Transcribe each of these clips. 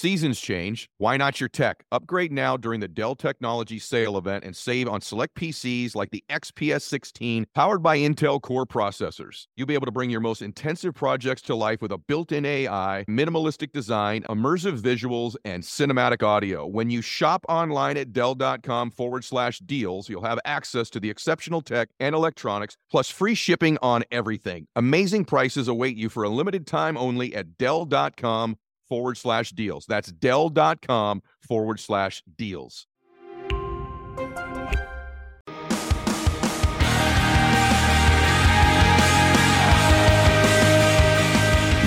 Seasons change. Why not your tech? Upgrade now during the Dell Technology Sale event and save on select PCs like the XPS 16 powered by Intel Core processors. You'll be able to bring your most intensive projects to life with a built in AI, minimalistic design, immersive visuals, and cinematic audio. When you shop online at Dell.com forward slash deals, you'll have access to the exceptional tech and electronics, plus free shipping on everything. Amazing prices await you for a limited time only at Dell.com forward slash deals. That's Dell.com forward slash deals.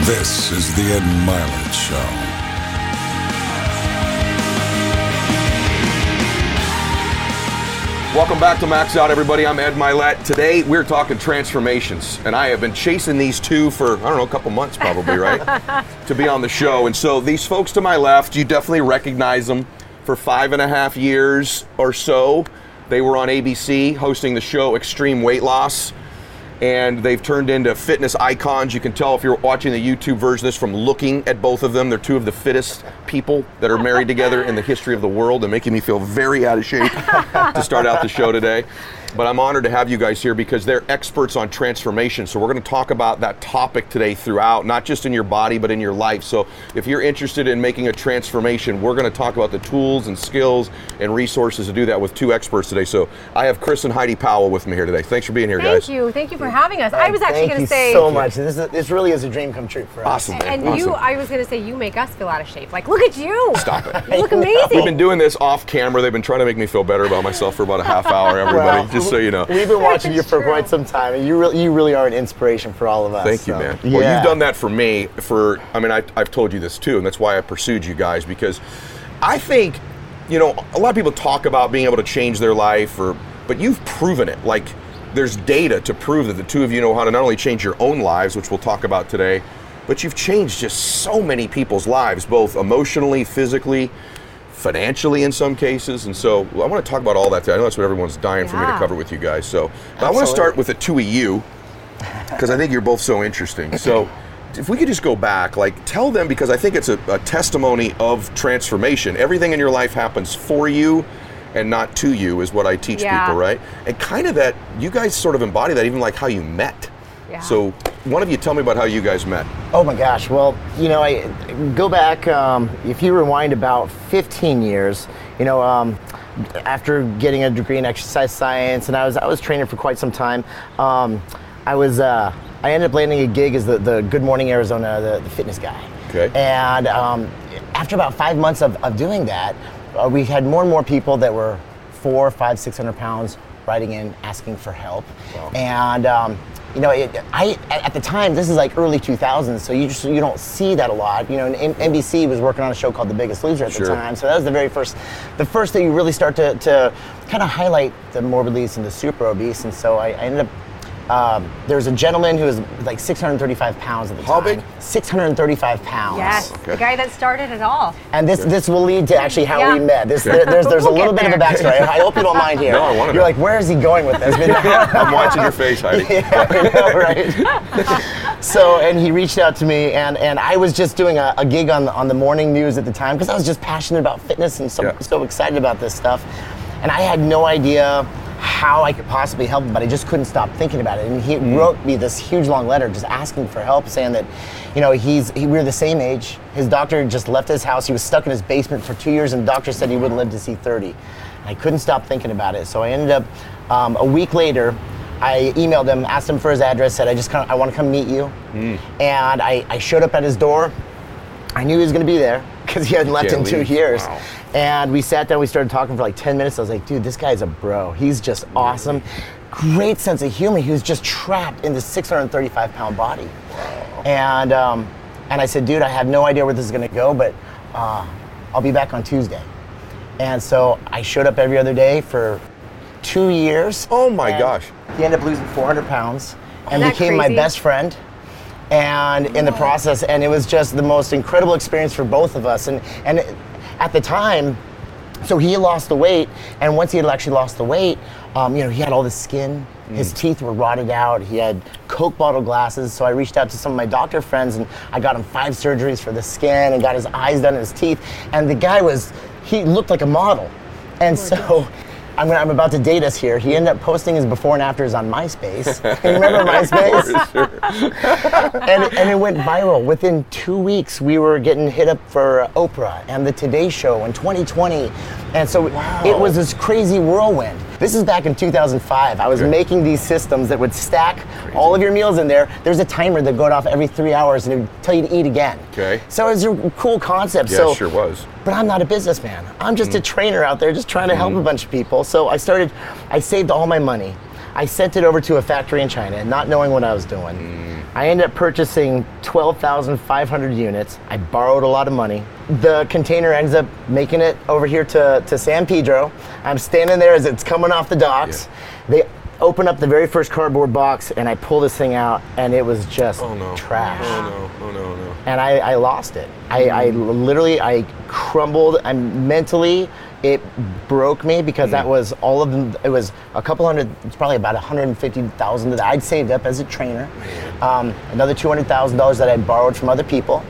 This is the Ed Mylett Show. Welcome back to Max Out, everybody. I'm Ed Mylett. Today we're talking transformations, and I have been chasing these two for I don't know a couple months, probably, right, to be on the show. And so these folks to my left, you definitely recognize them. For five and a half years or so, they were on ABC hosting the show Extreme Weight Loss and they've turned into fitness icons. You can tell if you're watching the YouTube version of this from looking at both of them. They're two of the fittest people that are married together in the history of the world and making me feel very out of shape to start out the show today. But I'm honored to have you guys here because they're experts on transformation. So we're going to talk about that topic today throughout, not just in your body, but in your life. So if you're interested in making a transformation, we're going to talk about the tools and skills and resources to do that with two experts today. So I have Chris and Heidi Powell with me here today. Thanks for being here, Thank guys. Thank you. Thank you for having us. I was actually going to say. so much. This, is, this really is a dream come true for us. Awesome. man. And awesome. you, I was going to say, you make us feel out of shape. Like, look at you. Stop it. You look amazing. We've been doing this off camera. They've been trying to make me feel better about myself for about a half hour, everybody, Well, just so you know. We've been watching you for True. quite some time, and you really, you really are an inspiration for all of us. Thank you, so, man. Yeah. Well, you've done that for me for, I mean, I, I've told you this too, and that's why I pursued you guys because I think, you know, a lot of people talk about being able to change their life, or, but you've proven it. Like, there's data to prove that the two of you know how to not only change your own lives, which we'll talk about today, but you've changed just so many people's lives, both emotionally, physically, financially in some cases. And so I want to talk about all that today. I know that's what everyone's dying for me to cover with you guys. So, I want to start with the two of you because I think you're both so interesting. So, if we could just go back, like tell them because I think it's a, a testimony of transformation. Everything in your life happens for you and not to you, is what I teach Yeah. people, right? And kind of that you guys sort of embody that, even like how you met. Yeah. So, one of you tell me about how you guys met. Oh my gosh. Well, you know, I go back. Um, if you rewind about 15 years, you know, um, after getting a degree in exercise science, and I was I was training for quite some time. Um, I was uh, I ended up landing a gig as the, the Good Morning Arizona, the, the fitness guy. Okay. And um, after about five months of, of doing that, uh, we had more and more people that were four, five, six hundred pounds writing in asking for help. And um, you know, it, I at at the time this is like early 2000s, so you just you don't see that a lot. You know, and NBC was working on a show called The Biggest Loser at Sure. the time, so that was the very first, the first that you really start to, to kind of highlight the morbidly obese and the super obese. And so I, I ended up. Um, there was a gentleman who was like 635 pounds at the How time. How big? 635 pounds. yes, Okay. the guy that started it all. And this this will lead to actually how Yeah. we met. This, there, there's there's a We'll little get bit of a backstory. I hope you don't mind here. No, I wanna You're know. like, where is he going with this? I'm watching your face, Heidi. yeah, I know, right? so, and he reached out to me, and, and I was just doing a, a gig on the, on the morning news at the time because I was just passionate about fitness and so, Yeah. so excited about this stuff. And I had no idea how I could possibly help him, but I just couldn't stop thinking about it. And he Mm. wrote me this huge long letter just asking for help, saying that, you know, he's he, we're the same age. His doctor just left his house. He was stuck in his basement for two years, and the doctor said he wouldn't live to see 30. And I couldn't stop thinking about it. So I ended up, um, a week later, I emailed him, asked him for his address, said I just kind of, I want to come meet you, Mm. and I, I showed up at his door. I knew he was going to be there because he hadn't left Can't in two leave. years. Wow. And we sat down, we started talking for like 10 minutes. I was like, dude, this guy's a bro. He's just awesome. Great sense of humor. He was just trapped in this 635 pound body. And, um, and I said, dude, I have no idea where this is going to go, but uh, I'll be back on Tuesday. And so I showed up every other day for two years. Oh my gosh. He ended up losing 400 pounds and Isn't that became my best friend. And in the process, and it was just the most incredible experience for both of us. And and at the time, So he lost the weight, and once he had actually lost the weight, um, you know, he had all the skin. His teeth were rotted out. He had Coke bottle glasses. So I reached out to some of my doctor friends, and I got him five surgeries for the skin, and got his eyes done, and his teeth. And the guy was, he looked like a model. And so. I'm, I'm about to date us here. He ended up posting his before and afters on MySpace. Remember MySpace? and, and it went viral. Within two weeks, we were getting hit up for Oprah and the Today Show in 2020. And so it was this crazy whirlwind. This is back in 2005. I was Okay. making these systems that would stack all of your meals in there. There's a timer that going off every three hours and it would tell you to eat again. Okay. So it was a cool concept. Yeah, so it sure was. but I'm not a businessman. I'm just a mm. trainer out there just trying to help mm. a bunch of people. So I started, I saved all my money. I sent it over to a factory in China, not knowing what I was doing. Mm. I ended up purchasing 12,500 units. I borrowed a lot of money. The container ends up making it over here to, to San Pedro. I'm standing there as it's coming off the docks. They open up the very first cardboard box and I pull this thing out and it was just Oh no. trash Oh no. Oh no. Oh no. and I, I lost it. I, I mm. literally I crumbled. I'm mentally it broke me because that was all of them. It was a couple hundred. It's probably about 150,000 that I'd saved up as a trainer. Um, another 200,000 dollars that I'd borrowed from other people,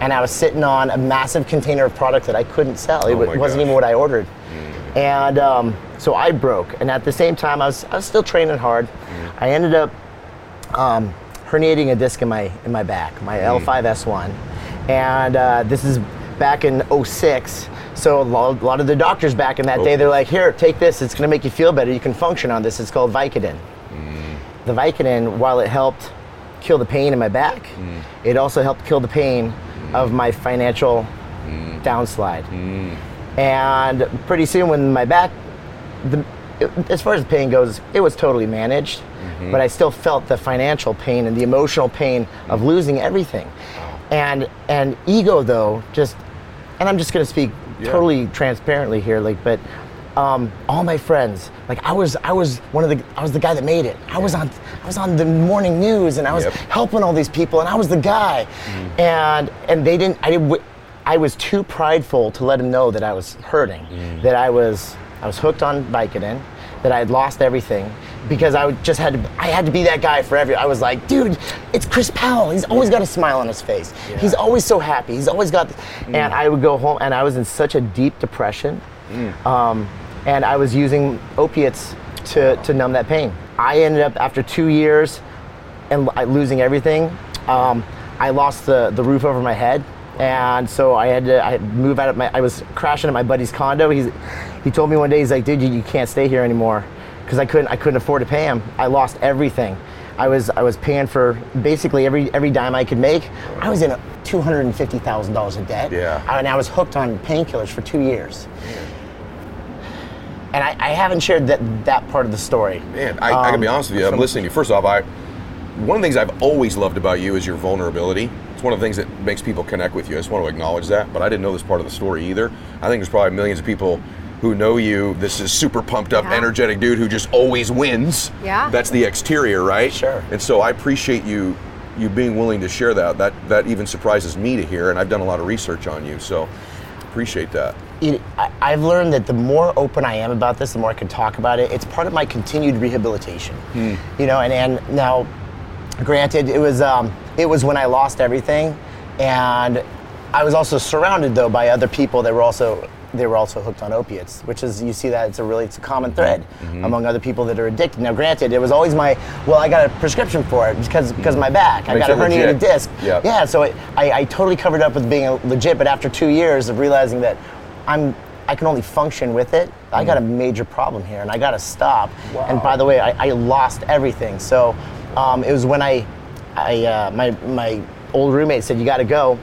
and I was sitting on a massive container of product that I couldn't sell. It Oh wa- wasn't gosh. even what I ordered. And um, so I broke. And at the same time, I was, I was still training hard. I ended up um, herniating a disc in my in my back, my L5S1, and uh, this is back in 06. So a lot, a lot of the doctors back in that day, they're like, "Here, take this. It's going to make you feel better. You can function on this. It's called Vicodin." Mm. The Vicodin, while it helped kill the pain in my back, mm. it also helped kill the pain of my financial mm. downslide. And pretty soon, when my back, the, it, as far as the pain goes, it was totally managed, mm-hmm. but I still felt the financial pain and the emotional pain of losing everything. And and ego though, just, and I'm just gonna speak Yeah. totally transparently here, like, but. Um, all my friends, like I was, I was one of the, I was the guy that made it. I was on, I was on the morning news, and I was Yep. helping all these people, and I was the guy, and and they didn't. I didn't. I was too prideful to let them know that I was hurting, that I was I was hooked on Vicodin, that I had lost everything because I just had to I had to be that guy for every. I was like, dude, it's Chris Powell. He's always got a smile on his face. He's always so happy. He's always got. And I would go home, and I was in such a deep depression, um, and I was using opiates to to numb that pain. I ended up after two years and losing everything. Um, I lost the, the roof over my head, and so I had to I had move out of my. I was crashing at my buddy's condo. He's he told me one day he's like, dude, you, you can't stay here anymore, because I couldn't I couldn't afford to pay him. I lost everything. I was I was paying for basically every every dime I could make. I was in two hundred and fifty thousand dollars in debt. Yeah. and I was hooked on painkillers for two years. And I, I haven't shared that that part of the story. Man, I, I gotta be Um, honest with you. I'm listening to you. First off, I one of the things I've always loved about you is your vulnerability. It's one of the things that makes people connect with you. I just want to acknowledge that. But I didn't know this part of the story either. I think there's probably millions of people who know you. This is super pumped up, Yeah. energetic dude who just always wins. Yeah. That's the exterior, right? Sure. And so I appreciate you you being willing to share that. That that even surprises me to hear. And I've done a lot of research on you, so appreciate that. it, I, I've learned that the more open I am about this, the more I can talk about it. It's part of my continued rehabilitation. Hmm. You know, and, and now, granted, it was um, it was when I lost everything, and I was also surrounded though by other people that were also they were also hooked on opiates, which is you see that it's a really it's a common thread among other people that are addicted. Now, granted, it was always my well, I got a prescription for it because because of my back. I Makes got a herniated disc. Yep. Yeah, so it, I, I totally covered up with being legit, but after two years of realizing that I'm I can only function with it, I got a major problem here, and I got to stop. And by the way, I, I lost everything. So um, it was when I, I uh, my my old roommate said you got to go.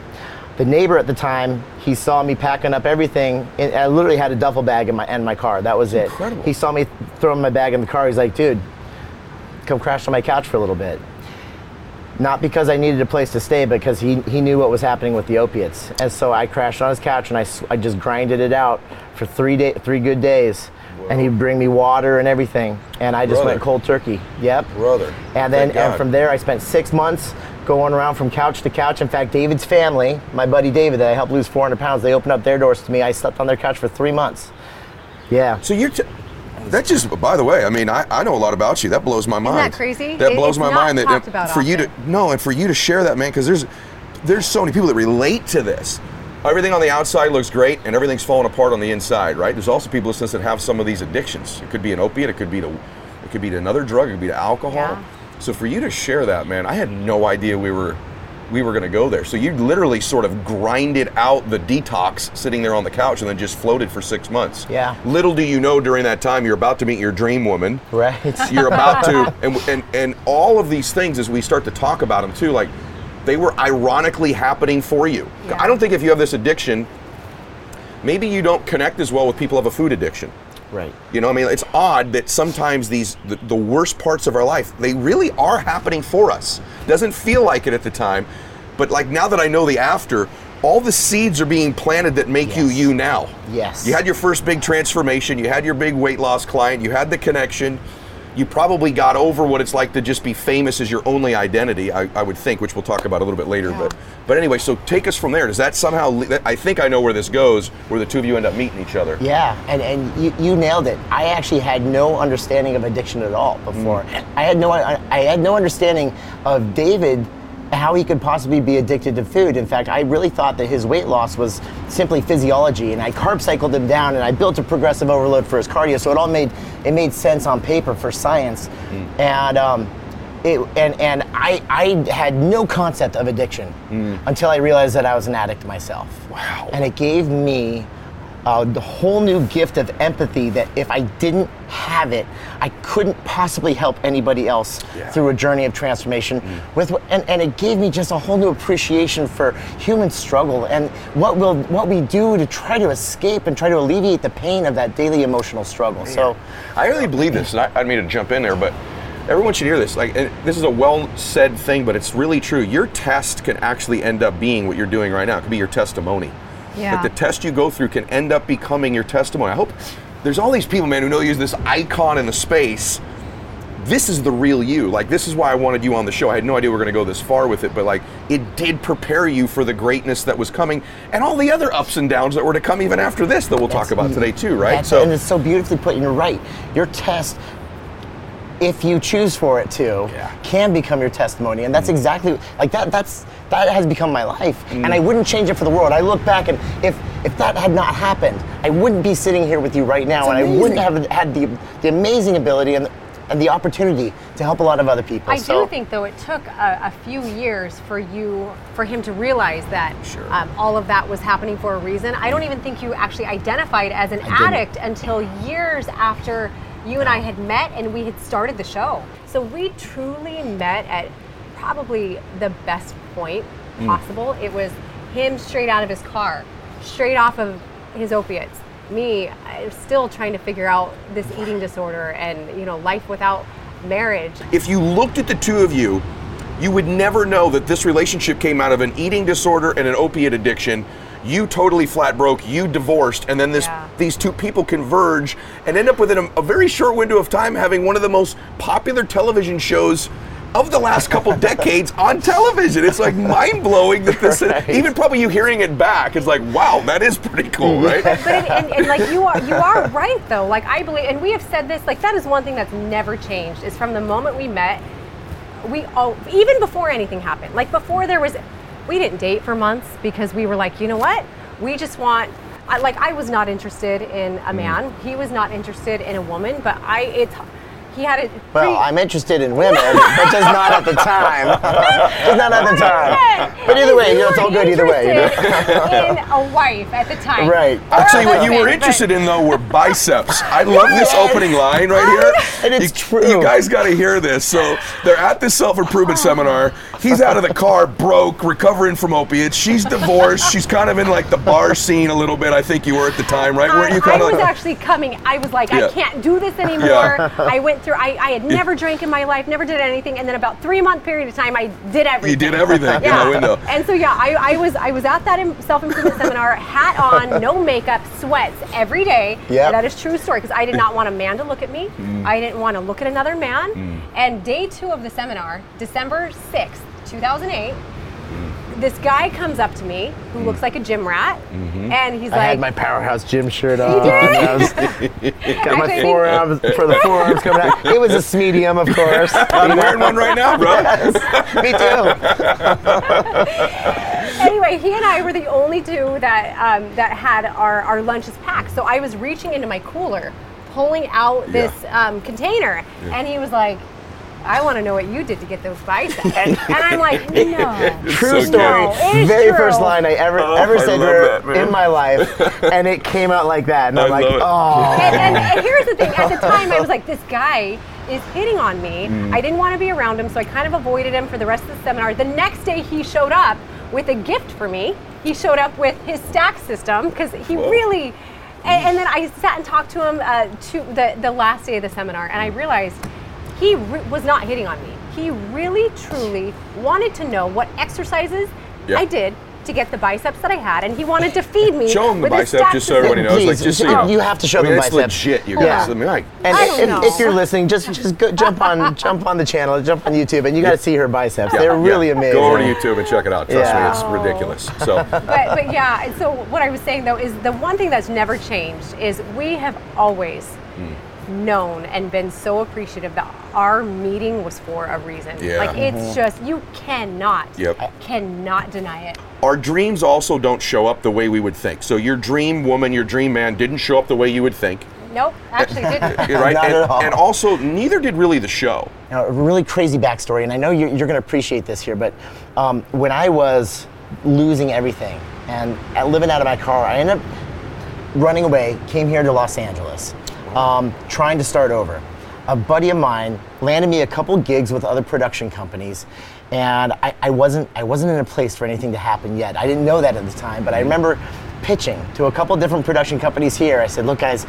The neighbor at the time, he saw me packing up everything, and I literally had a duffel bag in my in my car. That was it. Incredible. He saw me throwing my bag in the car. He's like, dude, come crash on my couch for a little bit not because I needed a place to stay, because he, he knew what was happening with the opiates. And so I crashed on his couch and I, I just grinded it out for three day, three good days. And he'd bring me water and everything. And I just Brother. went cold turkey. Yep. Brother. And then and from there, I spent six months going around from couch to couch. In fact, David's family, my buddy David, that I helped lose 400 pounds, they opened up their doors to me. I slept on their couch for three months. Yeah. So you're. T- that just, by the way, I mean, I, I know a lot about you. That blows my mind. Isn't that crazy? That It- blows it's my not mind. That talked about for you to often. no, and for you to share that, man, because there's there's so many people that relate to this. Everything on the outside looks great, and everything's falling apart on the inside, right? There's also people listening that have some of these addictions. It could be an opiate. It could be to it could be to another drug. It could be to alcohol. Yeah. So for you to share that, man, I had no idea we were we were going to go there. So you literally sort of grinded out the detox sitting there on the couch and then just floated for six months. Yeah. Little do you know during that time you're about to meet your dream woman. Right. You're about to, and, and and all of these things as we start to talk about them too, like they were ironically happening for you. Yeah. I don't think if you have this addiction, maybe you don't connect as well with people who have a food addiction. Right. You know, I mean, it's odd that sometimes these the, the worst parts of our life they really are happening for us. Doesn't feel like it at the time, but like now that I know the after, all the seeds are being planted that make you you now. Yes. You had your first big transformation. You had your big weight loss client. You had the connection. You probably got over what it's like to just be famous as your only identity. I, I would think, which we'll talk about a little bit later. Yeah. But but anyway, so take us from there. Does that somehow? le- I think I know where this goes. Where the two of you end up meeting each other. Yeah, and, and you, you nailed it. I actually had no understanding of addiction at all before. Mm. I had no I, I had no understanding of David how he could possibly be addicted to food. In fact, I really thought that his weight loss was simply physiology, and I carb cycled him down, and I built a progressive overload for his cardio, so it all made it made sense on paper for science, and. Um, it, and and I, I had no concept of addiction until I realized that I was an addict myself. Wow. And it gave me uh, the whole new gift of empathy that if I didn't have it, I couldn't possibly help anybody else Yeah. through a journey of transformation. With and, and it gave me just a whole new appreciation for human struggle and what will what we do to try to escape and try to alleviate the pain of that daily emotional struggle. So. I really believe this, and I, I mean to jump in there, but everyone should hear this. Like, this is a well-said thing, but it's really true. Your test can actually end up being what you're doing right now. It could be your testimony. Yeah. Like the test you go through can end up becoming your testimony. I hope there's all these people, man, who know you as this icon in the space. This is the real you. Like, this is why I wanted you on the show. I had no idea we were going to go this far with it, but like, it did prepare you for the greatness that was coming and all the other ups and downs that were to come even after this that we'll talk about today too, right? That's- and it's so beautifully put. And you're right. Your test, if you choose for it to, Yeah. can become your testimony, and that's exactly like that. That's that has become my life, and I wouldn't change it for the world. I look back, and if if that had not happened, I wouldn't be sitting here with you right now, and I wouldn't have had the the amazing ability and. And the opportunity to help a lot of other people. I So- do think though it took a, a few years for you for him to realize that Sure. um, all of that was happening for a reason. I don't even think you actually identified as an didn't. addict until years after you and I had met and we had started the show. So we truly met at probably the best point Mm. possible. It was him straight out of his car, straight off of his opiates. Me, I'm still trying to figure out this eating disorder and you know life without marriage. if you looked at the two of you, you would never know that this relationship came out of an eating disorder and an opiate addiction. You totally flat broke, you divorced, and then this Yeah. these two people converge and end up within a, a very short window of time having one of the most popular television shows of the last couple decades on television. It's like mind blowing that this Right. even probably you hearing it back is like, wow, that is pretty cool, mm-hmm. right? but it, and, and like you are you are right though like i believe and we have said this like that is one thing that's never changed is from the moment we met we all even before anything happened like before there was we didn't date for months because we were like you know what we just want I, like i was not interested in Mm. a man he was not interested in a woman but i it's he had it Well, I'm interested in women, but just not at the time. just not at the time. But either way, you know, it's all good either way. You know? in a wife at the time Right. Or I'll tell you what you were interested in though were biceps. I love this opening line right here. And it's you, true. You guys got to hear this. So they're at this self-improvement seminar. He's out of the car, broke, recovering from opiates. She's divorced. She's kind of in like the bar scene a little bit. I think you were at the time, right? Weren't um, you I, kind I of was like? actually coming. I was like, Yeah. I can't do this anymore. I went through. I, I had never drank in my life, never did anything, and then about three month period of time, I did everything. You did everything in Yeah. the window. And so yeah, I, I was I was at that self improvement seminar, hat on, no makeup, sweats every day. Yep. That is true story because I did not want a man to look at me. Mm. I didn't want to look at another man. And day two of the seminar, December sixth, two thousand eight. This guy comes up to me who looks like a gym rat, and he's I like, "I had my powerhouse gym shirt on. did? I was- got my forearms for the forearms coming out. It was a medium, of course. I'm wearing one right now, bro. Me too. anyway, he and I were the only two that um, that had our, our lunches packed. So I was reaching into my cooler, pulling out this um, container, and he was like, "I want to know what you did to get those biceps." and I'm like, "No." True so story. No, Very true. first line I ever Oh, ever I said to her that, in my life, and it came out like that. And I I'm like, it. oh. and, and, and here's the thing at the time i was like this guy is hitting on me Mm. i didn't want to be around him so i kind of avoided him for the rest of the seminar the next day he showed up with a gift for me he showed up with his stack system because he Whoa. really and, and then i sat and talked to him uh, to the, the last day of the seminar and i realized he re- was not hitting on me he really truly wanted to know what exercises Yeah. i did to get the biceps that i had and he wanted to feed me Show him the with bicep just so system. everybody knows. Like, Please, just so you know. you have to show I mean, them it's biceps. legit, you Yeah. guys. I mean, like, And I if, don't if, you're listening, just just go, jump on jump on the channel, jump on YouTube, and you got to see her biceps. yeah, They're really yeah. amazing. Go over to YouTube and check it out. Trust Yeah. me, it's ridiculous. So, but, but yeah, so what I was saying though is the one thing that's never changed is we have always Hmm. Known and been so appreciative that our meeting was for a reason. Yeah. Like it's just you cannot, Yep. cannot deny it. our dreams also don't show up the way we would think. So, your dream woman, your dream man didn't show up the way you would think, Nope, actually didn't. right? Not and, at all. and also, neither did really the show. Now, a really crazy backstory, and I know you're, you're going to appreciate this here, but um, when I was losing everything and uh, living out of my car, I ended up running away, came here to Los Angeles, um, trying to start over. A buddy of mine landed me a couple gigs with other production companies, and I, I wasn't I wasn't in a place for anything to happen yet. I didn't know that at the time, but I mm-hmm. remember pitching to a couple different production companies here. I said, "Look, guys,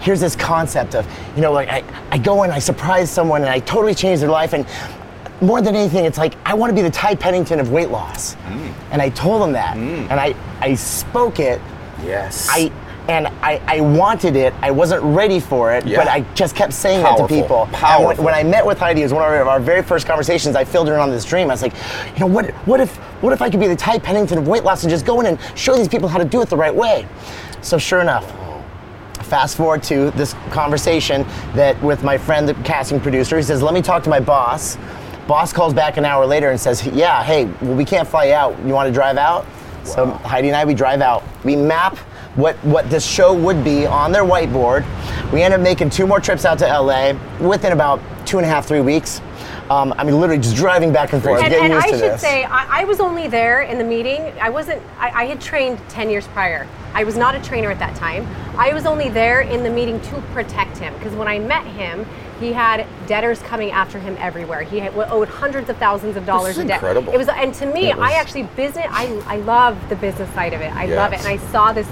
here's this concept of you know, like I, I go and I surprise someone and I totally change their life and." More than anything, it's like I want to be the Ty Pennington of weight loss, mm. and I told them that, mm. and I I spoke it, Yes. I and I, I wanted it. I wasn't ready for it, Yeah. but I just kept saying Powerful. that to people. Powerful. when, when I met with Heidi, it was one of our, very first conversations. I filled her in on this dream. I was like, you know, what what if what if I could be the Ty Pennington of weight loss and just go in and show these people how to do it the right way? So sure enough, fast forward to this conversation that with my friend, the casting producer, he says, "Let me talk to my boss." Boss calls back an hour later and says, "Yeah, hey, well, we can't fly out. You want to drive out?" So Heidi and I, we drive out. We map what what this show would be on their whiteboard. We ended up making two more trips out to LA within about two and a half, three weeks. Um, I mean, literally just driving back and forth, And, getting and used I to should say, I, I was only there in the meeting. I wasn't, I, I had trained 10 years prior. I was not a trainer at that time. I was only there in the meeting to protect him because when I met him, he had debtors coming after him everywhere. He had, owed hundreds of thousands of dollars is in debt. incredible. It was, and to me, was- I actually business. I, I love the business side of it. I love it, and I saw this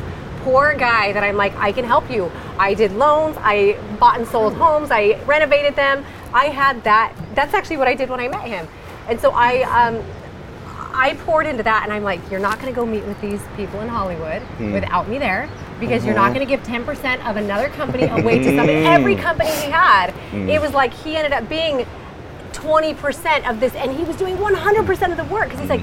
poor guy that I'm like, I can help you. I did loans. I bought and sold homes. I renovated them. I had that. That's actually what I did when I met him. And so I, um, I poured into that, and I'm like, you're not going to go meet with these people in Hollywood Hmm. without me there, because you're Uh-huh. not going to give 10% of another company away to somebody. Every company he had, Hmm. it was like he ended up being 20% of this, and he was doing 100% of the work because he's like.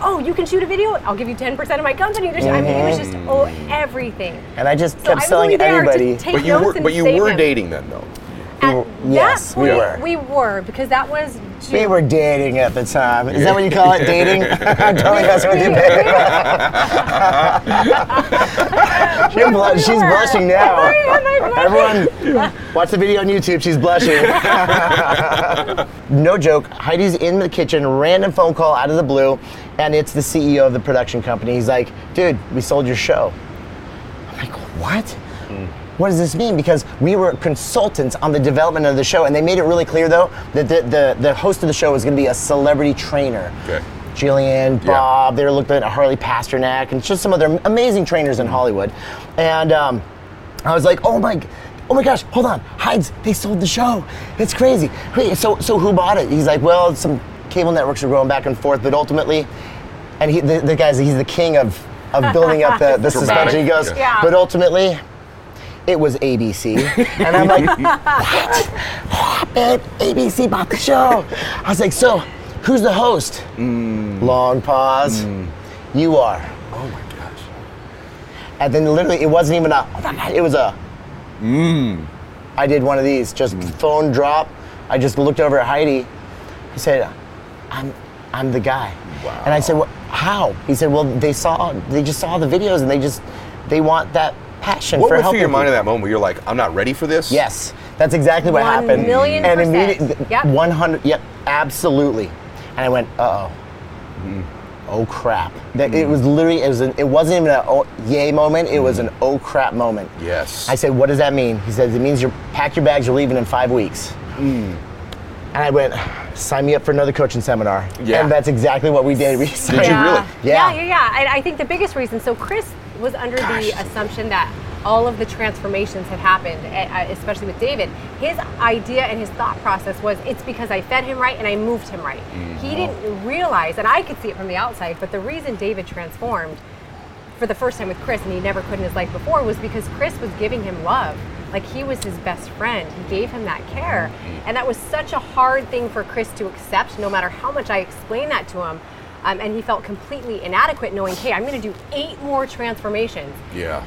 Oh, you can shoot a video? I'll give you 10% of my company. to shoot." I mean, it was just oh, mm-hmm. everything. and I just So kept I selling only it to everybody. But you were, but you were dating then, though. At were- that yes, we were. We were because that was. We were dating at the time. Is that what you call it, dating? Totally messing with you, babe. She's blush- she's blushing now. Everyone, watch the video on YouTube. She's blushing. no joke. Heidi's in the kitchen, random phone call out of the blue, and it's the CEO of the production company. He's like, dude, we sold your show. I'm like, what? What does this mean? Because we were consultants on the development of the show, and they made it really clear, though, that the, the, the host of the show was going to be a celebrity trainer. Okay. Jillian, Bob, they were looking at Harley Pasternak, and just some other amazing trainers in Hollywood. And um, I was like, oh my, oh my gosh, hold on, Hides, they sold the show. It's crazy. Wait, so so who bought it? He's like, well, some cable networks are going back and forth, but ultimately, and he, the, the guy's he's the king of of building up the, the suspension. He goes, Yeah. but ultimately. It was ABC, and I'm like, "What? Happened? ABC bought the show." I was like, "So, who's the host?" Mm. Long pause. Mm. You are. Oh my gosh. And then literally, it wasn't even a. Oh my God, it was a. Mm. I did one of these, just phone drop. I just looked over at Heidi. He said, "I'm, I'm the guy." Wow. And I said, well, "How?" He said, "Well, they saw, they just saw the videos, and they just, they want that passion What for went through your mind at people." that moment where you're like, I'm not ready for this? Yes, that's exactly what One happened. million and percent. immediately, Yep. 100. Yep, absolutely. And I went, uh oh. Oh crap! That it mm. was literally it was an, it wasn't even an oh, yay moment. It was mm. an oh crap moment. Yes. I said, what does that mean? He says, it means you pack your bags, you're leaving in five weeks. Mm. And I went, sign me up for another coaching seminar. Yeah. And that's exactly what we did. We signed- you yeah. really? Yeah. Yeah, yeah, yeah. And I think the biggest reason, so Chris was under Gosh. the assumption that all of the transformations had happened, eh, uh, especially with David. His idea and his thought process was it's because I fed him right and I moved him right. He didn't realize, and I could see it from the outside, but the reason David transformed for the first time with Chris, and he never could in his life before, was because Chris was giving him love. Like he was his best friend. He gave him that care. And that was such a hard thing for Chris to accept, no matter how much I explained that to him. Um, and he felt completely inadequate knowing, hey, I'm going to do eight more transformations. Yeah.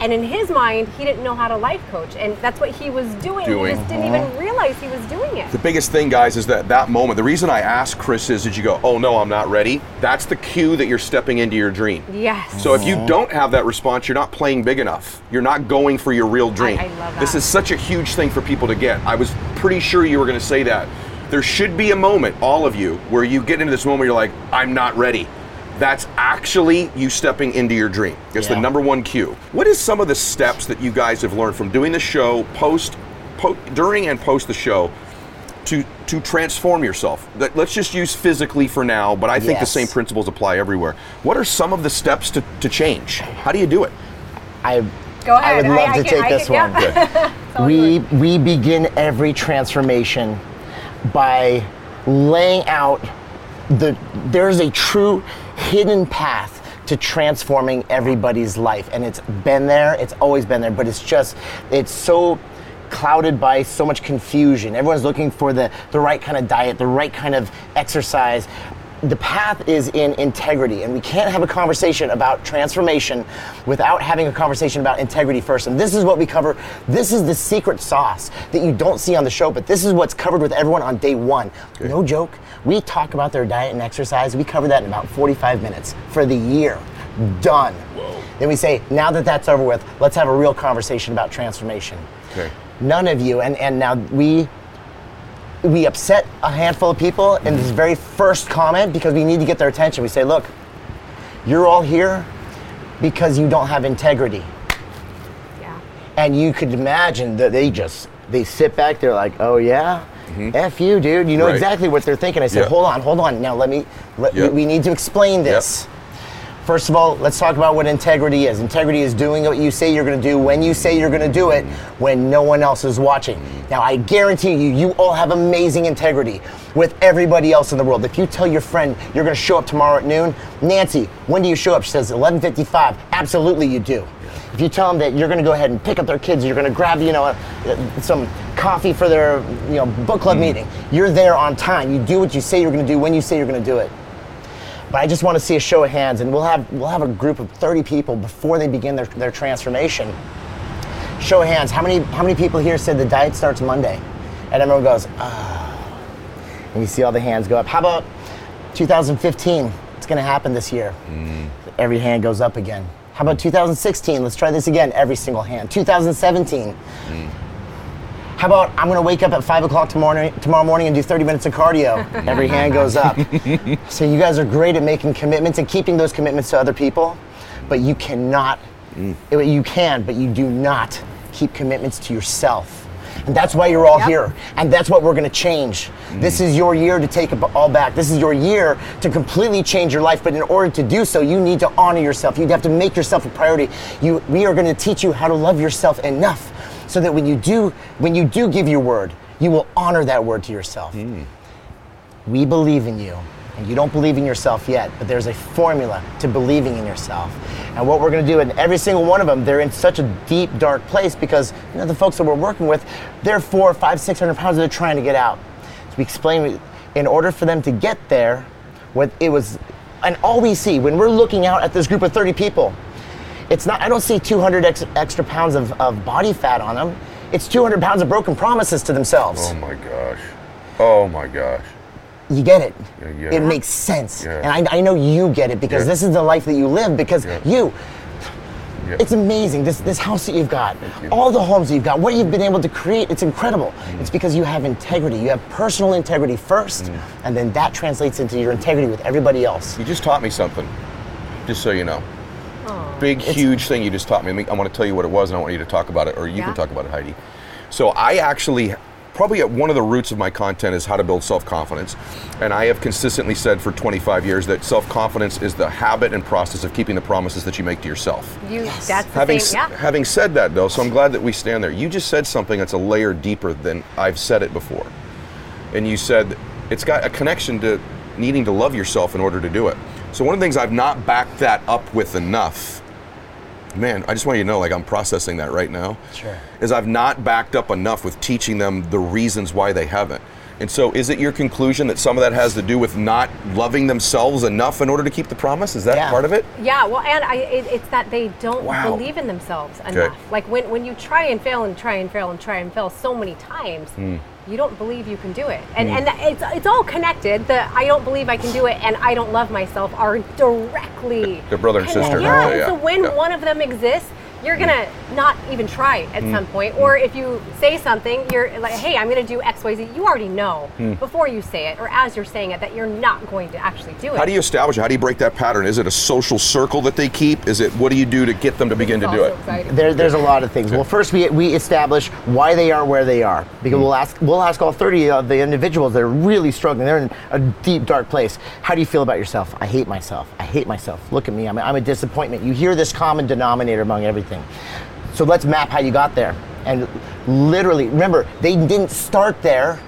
And in his mind, he didn't know how to life coach. And that's what he was doing. Doing. He just didn't even realize he was doing it. The biggest thing, guys, is that that moment. The reason I asked Chris is, did you go, oh no, I'm not ready? That's the cue that you're stepping into your dream. Yes. So if you don't have that response, you're not playing big enough. You're not going for your real dream. I love that. This is such a huge thing for people to get. I was pretty sure you were going to say that. There should be a moment, all of you, where you get into this moment, where you're like, I'm not ready. That's actually you stepping into your dream. It's the number one cue. What is some of the steps that you guys have learned from doing the show, post, po- during and post the show, to to transform yourself. Let's just use physically for now, but I think the same principles apply everywhere. What are some of the steps to, to change? How do you do it? I, Go ahead. I would love I to can- take I this can- one. yeah. we we begin every transformation by laying out the there's a true hidden path to transforming everybody's life. And it's been there it's always been there but it's just it's so clouded by so much confusion. Everyone's looking for the the right kind of diet the right kind of exercise the path is in integrity and we can't have a conversation about transformation without having a conversation about integrity first. And this is what we cover. This is the secret sauce that you don't see on the show but this is what's covered with everyone on day one. No joke. We talk about their diet and exercise. We cover that in about 45 minutes for the year. Done. Then we say now that that's over with let's have a real conversation about transformation. Okay. none of you and and now we we upset a handful of people in this very first comment because we need to get their attention. We say, look, you're all here because you don't have integrity. Yeah. And you could imagine that they just they sit back, they're like, oh yeah? Mm-hmm. F you, dude. You know Right. exactly what they're thinking. I said, Yeah. hold on, hold on. Now let me let, Yep. we, we need to explain this. First of all, let's talk about what integrity is. Integrity is doing what you say you're going to do when you say you're going to do it when no one else is watching. Now, I guarantee you, you all have amazing integrity with everybody else in the world. If you tell your friend you're going to show up tomorrow at noon, Nancy, when do you show up? She says 11:55. Absolutely, you do. If you tell them that you're going to go ahead and pick up their kids, you're going to grab, you know, uh, some coffee for their, you know, book club meeting. You're there on time. You do what you say you're going to do when you say you're going to do it. But I just want to see a show of hands, and we'll have we'll have a group of 30 people before they begin their, their transformation. Show of hands. How many how many people here said the diet starts Monday? And everyone goes, ah. And you see all the hands go up. How about 2015? It's going to happen this year. Every hand goes up again. How about 2016? Let's try this again. Every single hand. 2017. How about I'm going to wake up at five o'clock tomorrow, tomorrow morning and do 30 minutes of cardio? Every hand goes up. so you guys are great at making commitments and keeping those commitments to other people, but you cannot. Mm. You can, but you do not keep commitments to yourself. And that's why you're all Yep. here. And that's what we're going to change. Mm. This is your year to take it all back. This is your year to completely change your life. But in order to do so, you need to honor yourself. You have to make yourself a priority. You, we are going to teach you how to love yourself enough so that when you do, when you do give your word, you will honor that word to yourself. Hmm. We believe in you. And you don't believe in yourself yet, but there's a formula to believing in yourself. And what we're going to do, in every single one of them, they're in such a deep, dark place because you know the folks that we're working with, they're four, five, six hundred pounds. They're trying to get out. So we explain, in order for them to get there, What it was, and all we see when we're looking out at this group of 30 people, it's not. I don't see 200 ex, extra pounds of, of body fat on them. It's 200 pounds of broken promises to themselves. Oh my gosh. Oh my gosh. You get it. Yeah, yeah. It makes sense. Yeah. And I, I know you get it because this is the life that you live because you, Yeah. it's amazing. This, this house that you've got, you. all the homes that you've got, what you've been able to create, it's incredible. Mm. It's because you have integrity. You have personal integrity first, Mm. and then that translates into your integrity with everybody else. You just taught me something, just so you know. Oh. Big, huge thing you just taught me. I want to tell you what it was, and I want you to talk about it, or you Yeah. can talk about it, Heidi. So I actually, probably at one of the roots of my content is how to build self-confidence, and I have consistently said for 25 years that self-confidence is the habit and process of keeping the promises that you make to yourself. You, that's the Having, same. Yeah. having said that, though, so I'm glad that we stand there. You just said something that's a layer deeper than I've said it before. And you said it's got a connection to needing to love yourself in order to do it. So, one of the things I've not backed that up with enough, man, I just want you to know, like, I'm processing that right now. Sure. Is I've not backed up enough with teaching them the reasons why they haven't. And so, is it your conclusion that some of that has to do with not loving themselves enough in order to keep the promise? Is that Yeah. part of it? Yeah, well, and I, it, it's that they don't Wow. believe in themselves enough. Like when, when you try and fail and try and fail and try and fail so many times, Hmm. You don't believe you can do it. And mm. and it's it's all connected. The I don't believe I can do it and I don't love myself are directly They're brother and sister, Yeah, aren't they? and Yeah, so when yeah. One of them exists. You're gonna not even try at mm. some point, mm. or if you say something, you're like, "Hey, I'm gonna do X, Y, Z." You already know Hmm. before you say it, or as you're saying it, that you're not going to actually do it. How do you establish it? How do you break that pattern? Is it a social circle that they keep? Is it what do you do to get them to begin to do it? There, there's a lot of things. Well, first we, we establish why they are where they are because mm. we'll ask we'll ask all 30 of the individuals that are really struggling. They're in a deep dark place. How do you feel about yourself? I hate myself. I hate myself. Look at me. I'm a, I'm a disappointment. You hear this common denominator among everything. So let's map how you got there. And literally, remember, they didn't start there.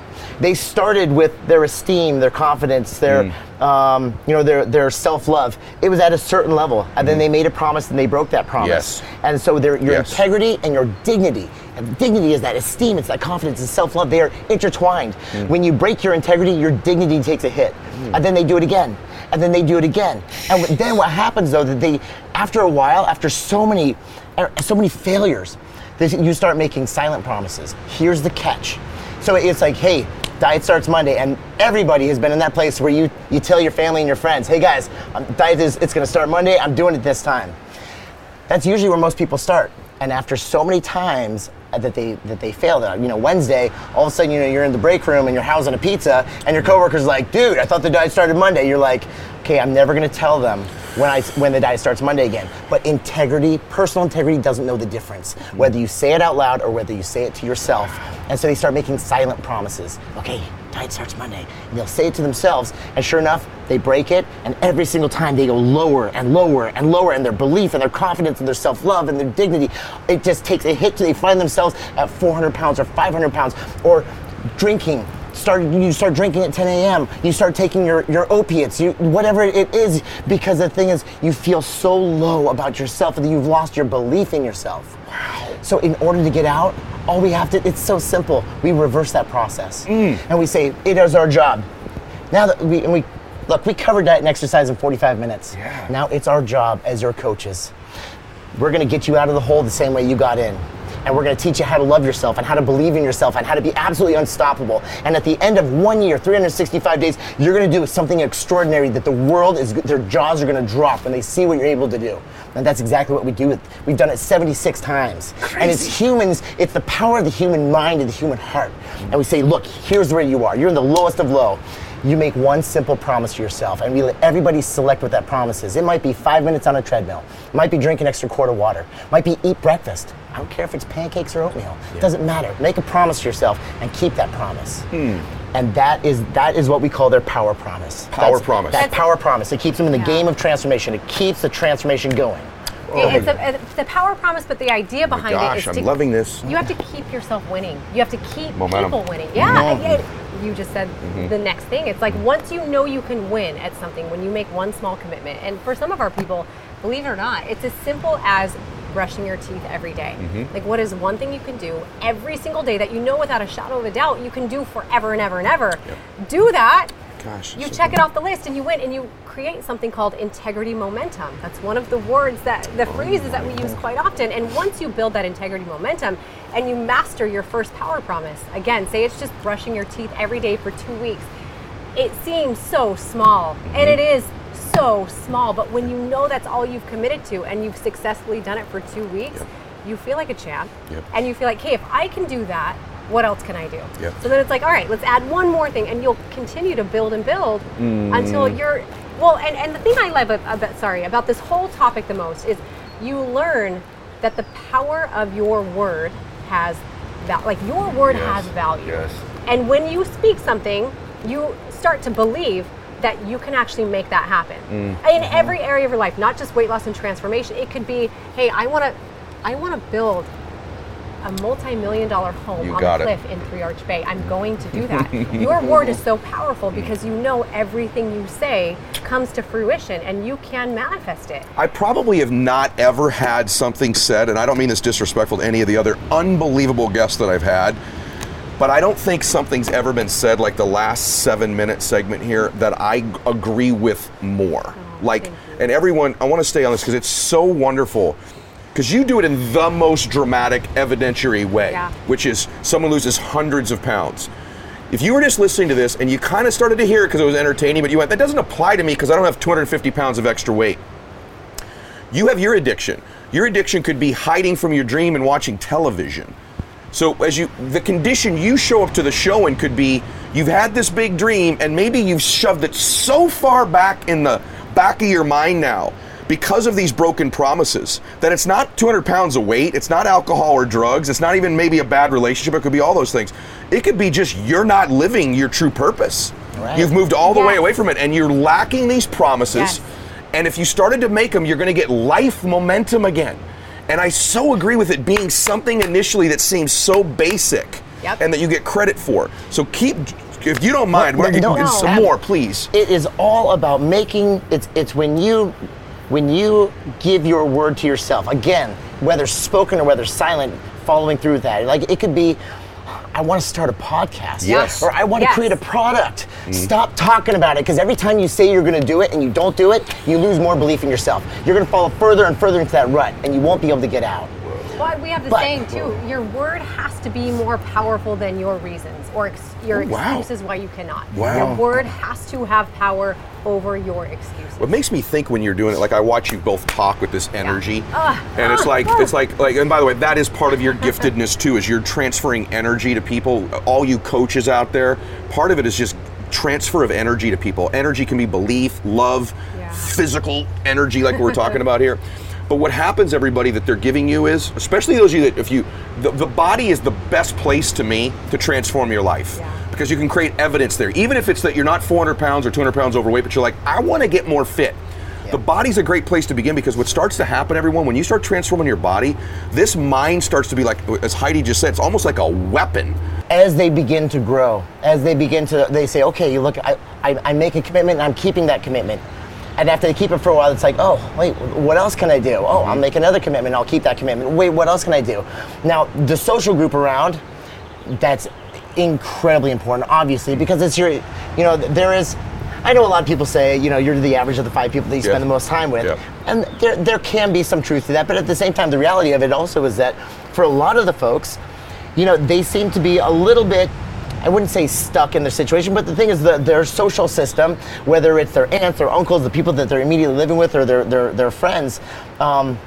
They started with their esteem, their confidence, their mm. um, you know their their self love. It was at a certain level, and then mm. they made a promise and they broke that promise. Yes. And so their, your Yes. integrity and your dignity. And dignity is that esteem, it's that confidence, and self love. They are intertwined. Mm. When you break your integrity, your dignity takes a hit. And then they do it again. And then they do it again. And then what happens though, that they, after a while, after so many, so many failures, they, you start making silent promises. Here's the catch. So it's like, hey, diet starts Monday, and everybody has been in that place where you, you tell your family and your friends, hey guys, um, diet is, it's gonna start Monday, I'm doing it this time that's usually where most people start. And after so many times that they that they fail, that you know Wednesday, all of a sudden you know you're in the break room and you're housing a pizza, and your coworker's like, "Dude, I thought the diet started Monday." You're like, "Okay, I'm never to tell them when I when the diet starts Monday again." But integrity, personal integrity, doesn't know the difference mm. whether you say it out loud or whether you say it to yourself. And so they start making silent promises. Okay, diet starts Monday. And they'll say it to themselves, and sure enough, they break it, and every single time they go lower and lower and lower in their belief and their confidence and their self love and their dignity. It just takes a hit till they find themselves at 400 pounds or 500 pounds or drinking. Start, you start drinking at 10 a.m. You start taking your, your opiates, you, whatever it is, because the thing is, you feel so low about yourself that you've lost your belief in yourself. Wow. So in order to get out, all we have to, it's so simple. We reverse that process. Mm. And we say, it is our job. Now that we, and we, look, we covered diet and exercise in 45 minutes. Yeah. Now it's our job as your coaches. We're gonna get you out of the hole the same way you got in. And we're gonna teach you how to love yourself and how to believe in yourself and how to be absolutely unstoppable. And at the end of one year, 365 days, you're gonna do something extraordinary that the world is, their jaws are gonna drop when they see what you're able to do. And that's exactly what we do. With, we've done it 76 times. And it's humans, it's the power of the human mind and the human heart. And we say, look, here's where you are. You're in the lowest of low. You make one simple promise to yourself, and we let everybody select what that promise is. It might be five minutes on a treadmill, it might be drink an extra quart of water, it might be eat breakfast. I don't care if it's pancakes or oatmeal. It doesn't matter. Make a promise to yourself and keep that promise. Hmm. And that is that is what we call their power promise. Power That's- promise. That power promise. It keeps them in the Yeah. game of transformation. It keeps the transformation going. It's, a, it's the power promise, but the idea behind it gosh, is I'm to, loving this. You have to keep yourself winning. You have to keep Momentum. people winning. Yeah, Momentum. it- you just said Mm-hmm. the next thing. It's like once you know you can win at something, when you make one small commitment, and for some of our people, believe it or not, it's as simple as brushing your teeth every day. Mm-hmm. Like, what is one thing you can do every single day that you know without a shadow of a doubt you can do forever and ever and ever? Do that Gosh, You so check it off the list and you win and you create something called integrity momentum. That's one of the words that the oh phrases that we use quite often. And once you build that integrity momentum and you master your first power promise, again, say it's just brushing your teeth every day for two weeks. It seems so small, and it is so small, but when you know that's all you've committed to and you've successfully done it for two weeks, Yep. you feel like a champ. Yep. And you feel like, hey, if I can do that, what else can I do? Yep. So then it's like, all right, let's add one more thing, and you'll continue to build and build mm. until you're well. And, and the thing I love about, sorry about this whole topic the most is you learn that the power of your word has val- like your word Yes, has value. yes. And when you speak something, you start to believe that you can actually make that happen Mm. in every area of your life, not just weight loss and transformation. It could be, hey, I want to, I want to build a multi-million dollar home You on a it. cliff in Three Arch Bay. I'm going to do that. Your word is so powerful because you know everything you say comes to fruition and you can manifest it. I probably have not ever had something said, and I don't mean this disrespectful to any of the other unbelievable guests that I've had, but I don't think something's ever been said like the last seven minute segment here that I agree with more. Oh, like, and everyone, I want to stay on this because it's so wonderful. Because you do it in the most dramatic, evidentiary way, Yeah. which is someone loses hundreds of pounds. If you were just listening to this and you kind of started to hear it because it was entertaining, but you went, that doesn't apply to me because I don't have 250 pounds of extra weight you have your addiction. Your addiction could be hiding from your dream and watching television. So as you the condition you show up to the show in could be you've had this big dream and maybe you've shoved it so far back in the back of your mind now because of these broken promises that it's not 200 pounds of weight, it's not alcohol or drugs, it's not even maybe a bad relationship, it could be all those things. It could be just you're not living your true purpose. Right. You've moved all the way away from it and you're lacking these promises. Yes. And if you started to make them, you're going to get life momentum again. And I so agree with it being something initially that seems so basic Yep. and that you get credit for. So keep, if you don't mind, Well, we're no, gonna no. some more, please. It is all about making it's it's when you when you give your word to yourself. Again, whether spoken or whether silent, following through with that. Like it could be I want to start a podcast. Yes. Or I want Yes. to create a product. Mm-hmm. Stop talking about it because every time you say you're going to do it and you don't do it, you lose more belief in yourself. You're going to fall further and further into that rut and you won't be able to get out. Well, we have the But- saying too. Your word has to be more powerful than your reasons or ex- your Oh, wow. excuses why you cannot. Wow. Your word has to have power over your excuses. What makes me think when you're doing it, like I watch you both talk with this energy, Ah, and it's like ah. it's like like. And by the way, that is part of your giftedness too, is you're transferring energy to people. All you coaches out there, part of it is just transfer of energy to people. Energy can be belief, love, Yeah. physical energy, like we're talking about here. But what happens, everybody, that they're giving you is, especially those of you that if you, the, the body is the best place to me to transform your life Yeah. because you can create evidence there. Even if it's that you're not 400 pounds or 200 pounds overweight, but you're like, I want to get more fit. The body's a great place to begin because what starts to happen, everyone, when you start transforming your body, this mind starts to be like, as Heidi just said, it's almost like a weapon. as they begin to grow, as they begin to, they say, okay, you look, I, I, I make a commitment and I'm keeping that commitment. And after they keep it for a while, it's like, oh, wait, what else can I do? Oh, I'll make another commitment, I'll keep that commitment. Wait, what else can I do? Now, the social group around, that's incredibly important, obviously, because it's your, you know, there is, I know a lot of people say, you know, you're the average of the five people that you Yeah. spend the most time with. Yeah. And there, there can be some truth to that, but at the same time, the reality of it also is that for a lot of the folks, you know, they seem to be a little bit, I wouldn't say stuck in their situation, but the thing is that their social system, whether it's their aunts or uncles, the people that they're immediately living with, or their, their, their friends, um,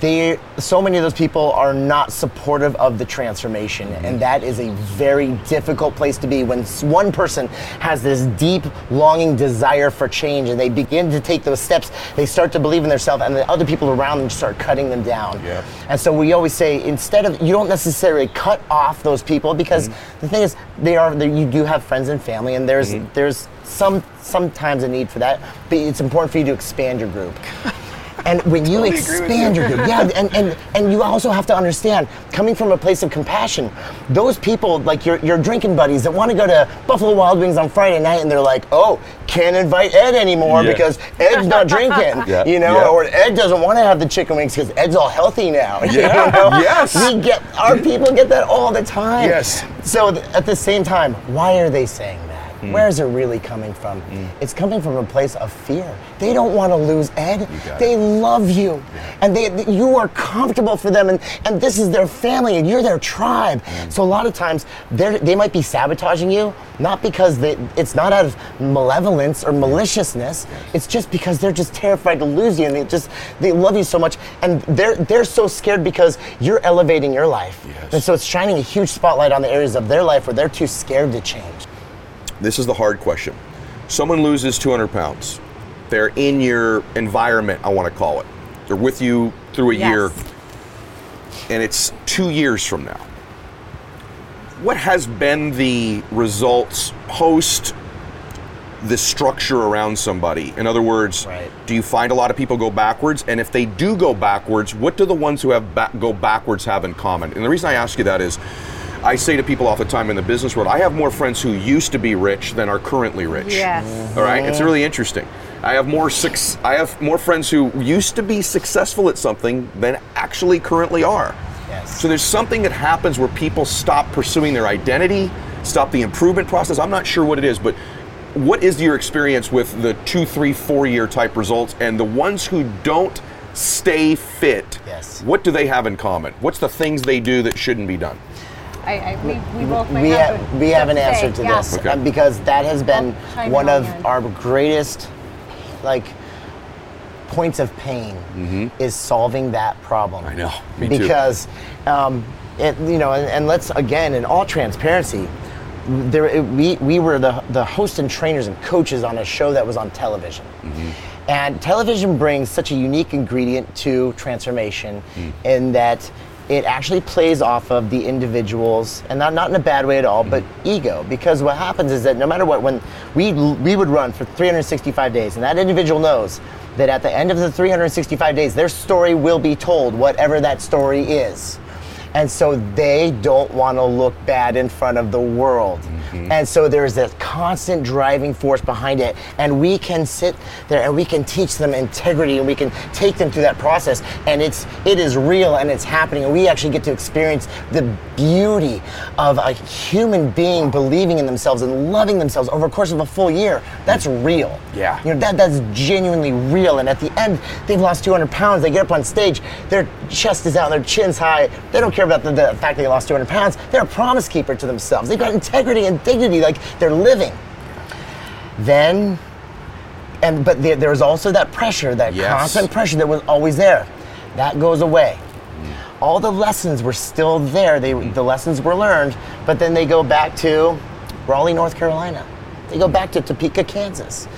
they so many of those people are not supportive of the transformation. Mm-hmm. And that is a very difficult place to be when one person has this deep longing desire for change and they begin to take those steps they start to believe in themselves and the other people around them start cutting them down. Yeah. and so we always say instead of you don't necessarily cut off those people because mm-hmm. the thing is they are they, you do have friends and family and there's mm-hmm. there's some sometimes a need for that but it's important for you to expand your group and when you Totally expand you. your group, yeah, and, and and you also have to understand, coming from a place of compassion, those people like your your drinking buddies that want to go to Buffalo Wild Wings on Friday night and they're like, oh, can't invite Ed anymore Yeah. because Ed's not drinking, Yeah, you know, yeah. or Ed doesn't want to have the chicken wings because Ed's all healthy now. you Yeah, know? yes. we get our people get that all the time. Yes. So th- at the same time, why are they saying Hmm. where is it really coming from? It's coming from a place of fear. They don't want to lose Ed. They it. love you, and they you are comfortable for them, and, and this is their family, and you're their tribe. Hmm. So a lot of times they they might be sabotaging you, not because they, it's not out of malevolence or maliciousness. It's just because they're just terrified to lose you, and they just they love you so much, and they're they're so scared because you're elevating your life, Yes. and so it's shining a huge spotlight on the areas of their life where they're too scared to change. This is the hard question. Someone loses 200 pounds. They're in your environment, I want to call it. They're with you through a Yes. year, and it's two years from now. What has been the results post the structure around somebody? In other words, Right. do you find a lot of people go backwards? And if they do go backwards, what do the ones who have ba- go backwards have in common? And the reason I ask you that is, I say to people all the time in the business world, I have more friends who used to be rich than are currently rich. Yes. All right, it's really interesting. I have more six. I have more friends who used to be successful at something than actually currently are. Yes. So there's something that happens where people stop pursuing their identity, stop the improvement process. I'm not sure what it is, but what is your experience with the two, three, four year type results and the ones who don't stay fit? Yes. What do they have in common? What's the things they do that shouldn't be done? I, I, we, we both might we have, have, we have an answer say. to Yeah. this Okay. um, because that has been one on of the our greatest like points of pain is solving that problem Mm-hmm. I know. Me too. because um, it, you know and, and let's again in all transparency there it- we, we were the, the host and trainers and coaches on a show that was on television Mm-hmm. and television brings such a unique ingredient to transformation Mm. in that it actually plays off of the individuals and not, not in a bad way at all but Mm-hmm. ego because what happens is that no matter what when we we would run for 365 days and that individual knows that at the end of the 365 days their story will be told whatever that story is and so they don't want to look bad in front of the world. Mm-hmm. And so there's this constant driving force behind it. And we can sit there and we can teach them integrity and we can take them through that process. And it's it is real and it's happening. And we actually get to experience the beauty of a human being believing in themselves and loving themselves over the course of a full year. That's mm-hmm. real. Yeah. You know, that that's genuinely real. And at the end, they've lost 200 pounds. They get up on stage, their chest is out, their chin's high. They don't care about the, the fact they lost 200 pounds. They're a promise keeper to themselves. They've got integrity and dignity, like they're living. Then, and but there, there's also that pressure, that Yes. constant pressure that was always there. That goes away. Mm. All the lessons were still there. They, the lessons were learned, but then they go back to Raleigh, North Carolina. They go back to Topeka, Kansas.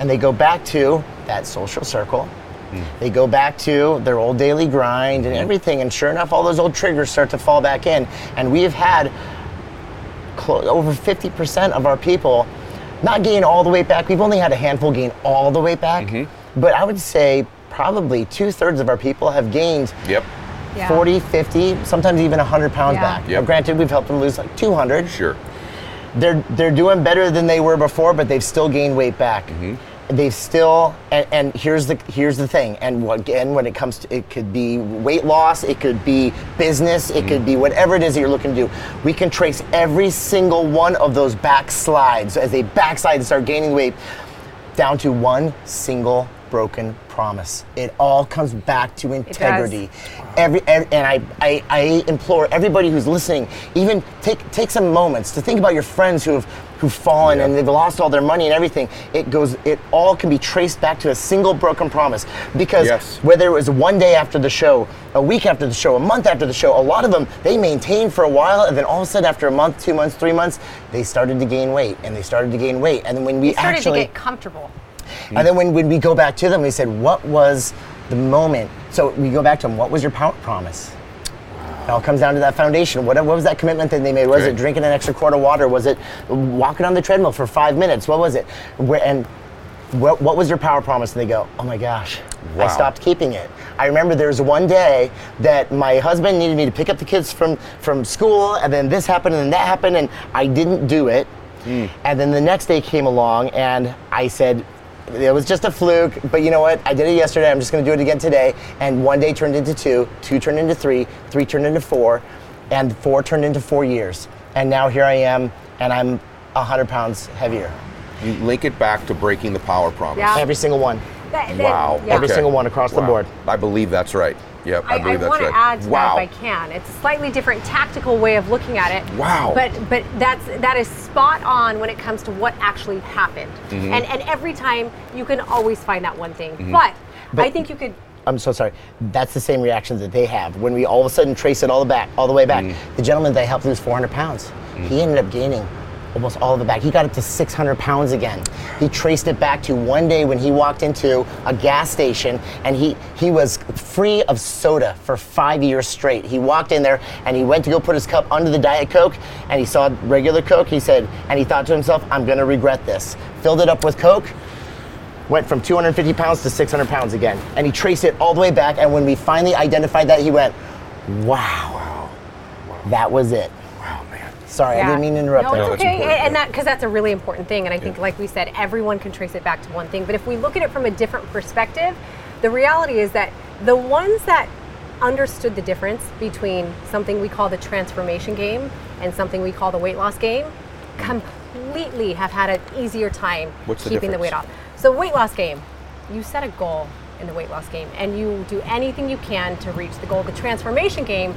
And they go back to that social circle. Mm. They go back to their old daily grind and mm. everything. And sure enough, all those old triggers start to fall back in. And we have had clo- over 50% of our people not gain all the way back. We've only had a handful gain all the way back. But I would say probably two thirds of our people have gained Yep. Yeah. 40, 50, sometimes even 100 pounds Yeah. back. Yep. Now, granted, we've helped them lose like 200. Sure. They're they're doing better than they were before, but they've still gained weight back. Mm-hmm. They've still and, and here's the here's the thing. And again, when it comes to it, could be weight loss, it could be business, it could be whatever it is that you're looking to do. We can trace every single one of those backslides as they backslide and start gaining weight down to one single broken promise. It all comes back to integrity. Every, ev- and I, I, I implore everybody who's listening, even take take some moments to think about your friends who have who've fallen Yeah. and they've lost all their money and everything. It goes it all can be traced back to a single broken promise. Because Yes. whether it was one day after the show, a week after the show, a month after the show, a lot of them they maintained for a while and then all of a sudden after a month, two months, three months, they started to gain weight and they started to gain weight. And then when we We started actually to get comfortable. And then when, when we go back to them, we said, what was the moment? So we go back to them, what was your power promise? It all comes down to that foundation. What, what was that commitment that they made? Was it drinking an extra quart of water? Was it walking on the treadmill for five minutes? What was it? Where, and what, what was your power promise? And they go, oh my gosh, I stopped keeping it. I remember there was one day that my husband needed me to pick up the kids from, from school, and then this happened, and then that happened, and I didn't do it. Hmm. And then the next day came along, and I said, it was just a fluke, but you know what? I did it yesterday. I'm just going to do it again today. And one day turned into two, two turned into three, three turned into four, and four turned into four years. And now here I am, and I'm 100 pounds heavier. You link it back to breaking the power promise. Yeah. Every single one. That- that- Wow. yeah. Every Okay. single one across the board. I believe that's right. Yep, I, I, believe that's want right. to add to wow. that if I can. It's a slightly different tactical way of looking at it. Wow. But but that's that is spot on when it comes to what actually happened. Mm-hmm. And and every time you can always find that one thing. Mm-hmm. But, I think you could I'm so sorry. That's the same reaction that they have when we all of a sudden trace it all the back, all the way back. Mm-hmm. The gentleman that I helped lose 400 pounds, he mm-hmm. ended up gaining almost all of it back. He got up to 600 pounds again. He traced it back to one day when he walked into a gas station and he he was free of soda for five years straight. He walked in there and he went to go put his cup under the diet coke and he saw regular coke. He said, and he thought to himself, "I'm going to regret this." Filled it up with coke went from 250 pounds to 600 pounds again. And he traced it all the way back. And when we finally identified that, he went, wow, that was it. Sorry, I didn't mean to interrupt. No, there. it's okay, and and that because that's a really important thing. And I think, like we said, everyone can trace it back to one thing. But if we look at it from a different perspective, the reality is that the ones that understood the difference between something we call the transformation game and something we call the weight loss game completely have had an easier time What's keeping the weight off. So weight loss game, you set a goal in the weight loss game and you do anything you can to reach the goal. The transformation game,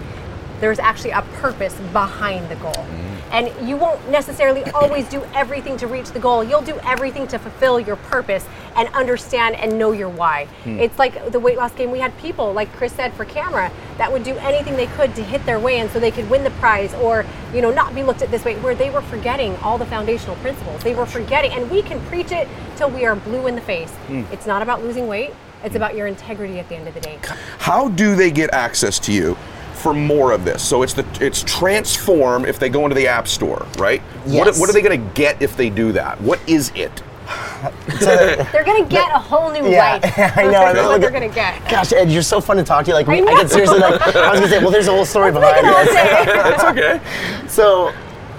there's actually a purpose behind the goal. And you won't necessarily always do everything to reach the goal. You'll do everything to fulfill your purpose and understand and know your why. Hmm. It's like the weight loss game. We had people, like Chris said, for camera that would do anything they could to hit their way and so they could win the prize or, you know, not be looked at this way, where they were forgetting all the foundational principles. They were forgetting, and we can preach it till we are blue in the face. Hmm. It's not about losing weight. It's hmm. about your integrity at the end of the day. How do they get access to you for more of this? So it's the it's transform if they go into the app store, right? What, Yes. what are they going to get if they do that? What is it? They're gonna get a whole new Yeah, life. I know. That's Look what at- they're gonna get. Gosh, Ed, you're so fun to talk to. Like, we, I I, know. get seriously like, I was gonna say, well, there's a whole story That's behind I can this. all. That's okay. So,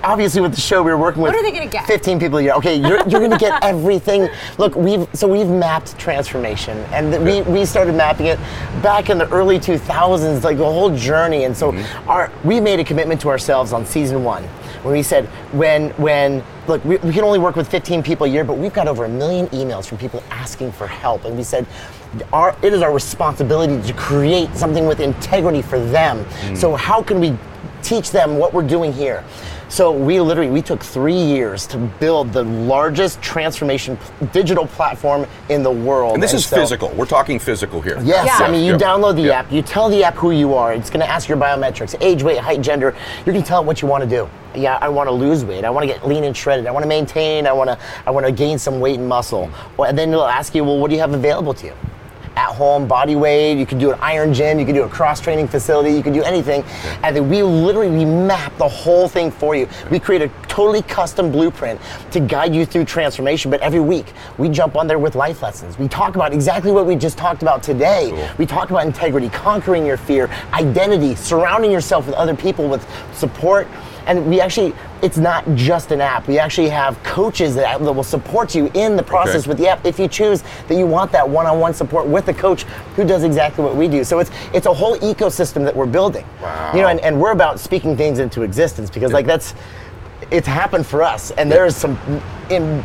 obviously, with the show, we were working with What are they gonna get? 15 people a year. Okay, you're, you're going to get everything. Look, we've so we've mapped transformation, and th- we, we started mapping it back in the early 2000s, like the whole journey. And so, mm-hmm. our we made a commitment to ourselves on season one when we said when when look we, we can only work with 15 people a year, but we've got over a million emails from people asking for help, and we said. Our, it is our responsibility to create something with integrity for them. Mm. So how can we teach them what we're doing here. So we literally we took three years to build the largest transformation p- digital platform in the world. And this is so- physical. We're talking physical here. Yes, Yeah. I mean you Yep. download the Yep. app, you tell the app who you are. It's going to ask your biometrics, age, weight, height, gender. You can tell it what you want to do. Yeah, I want to lose weight. I want to get lean and shredded. I want to maintain. I want to I want to gain some weight and muscle. Mm. Well, and then it'll ask you, well, what do you have available to you? At home, body weight. You can do an iron gym. You can do a cross training facility. You can do anything. And then we literally we map the whole thing for you. We create a totally custom blueprint to guide you through transformation. But every week we jump on there with life lessons. We talk about exactly what we just talked about today. We talk about integrity, conquering your fear, identity, surrounding yourself with other people with support. And we actually, it's not just an app. We actually have coaches that, that will support you in the process Okay. with the app if you choose that you want that one-on-one support with a coach who does exactly what we do. So it's it's a whole ecosystem that we're building. Wow. You know, and, and we're about speaking things into existence because like that's it's happened for us. And there is some in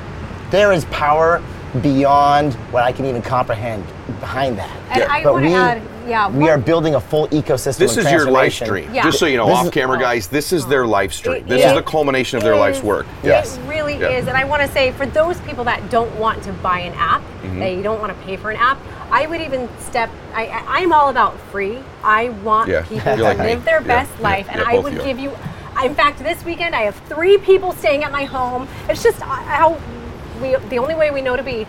there is power beyond what I can even comprehend behind that. And I But want to we- add, yeah, We are building a full ecosystem. This is your life transformation. stream. Yeah. Just so you know, This off is- camera guys, this is their life stream. It This is- is the culmination of their life's work. Yes. It really Yeah. is. And I want to say for those people that don't want to buy an app, Mm-hmm. that you don't want to pay for an app, I would even step, I, I- I'm all about free. I want Yeah. people You're to like me. live their best Yeah. life. And Yeah, I would you. give you, in fact, this weekend I have three people staying at my home. It's just uh, how we, the only way we know to be.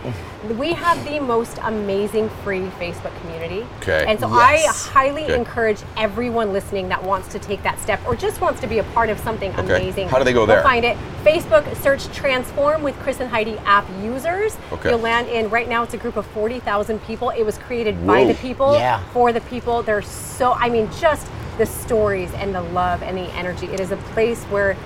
We have the most amazing free Facebook community. Okay. And so Yes. I highly Okay. encourage everyone listening that wants to take that step or just wants to be a part of something Okay. amazing. How do they go They'll there? find it. Facebook, search Transform with Chris and Heidi app users. Okay. You'll land in, right now it's a group of 40,000 people. It was created by the people, Yeah. for the people. They're so, I mean, just the stories and the love and the energy. It is a place where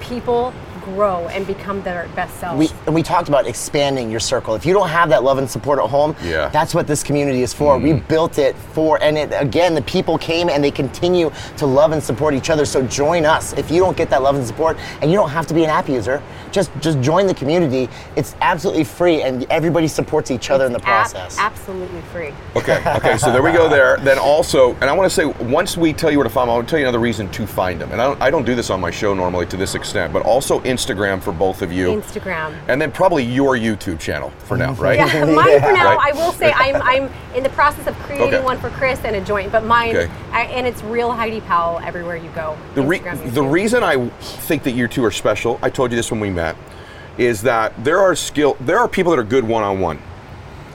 people grow and become their best selves. we and we talked about expanding your circle. If you don't have that love and support at home, Yeah. that's what this community is for. We mm-hmm. built it for, and it, again, the people came and they continue to love and support each other. So join us. If you don't get that love and support, and you don't have to be an app user, just just join the community. It's absolutely free, and everybody supports each other in the It's ab- process. absolutely free. Okay, okay, so there we go there. Then also, and I want to say, once we tell you where to find them, I want to tell you another reason to find them. And I don't, I don't do this on my show normally to this extent, but also Instagram for both of you. Instagram. And then probably your YouTube channel for now, right? Yeah, mine for now. Right. I will say I'm I'm in the process of creating Okay. one for Chris and a joint, but mine Okay. I, and it's real Heidi Powell everywhere you go. The, re- the reason I think that you two are special, I told you this when we met, is that there are skill there are people that are good one on one.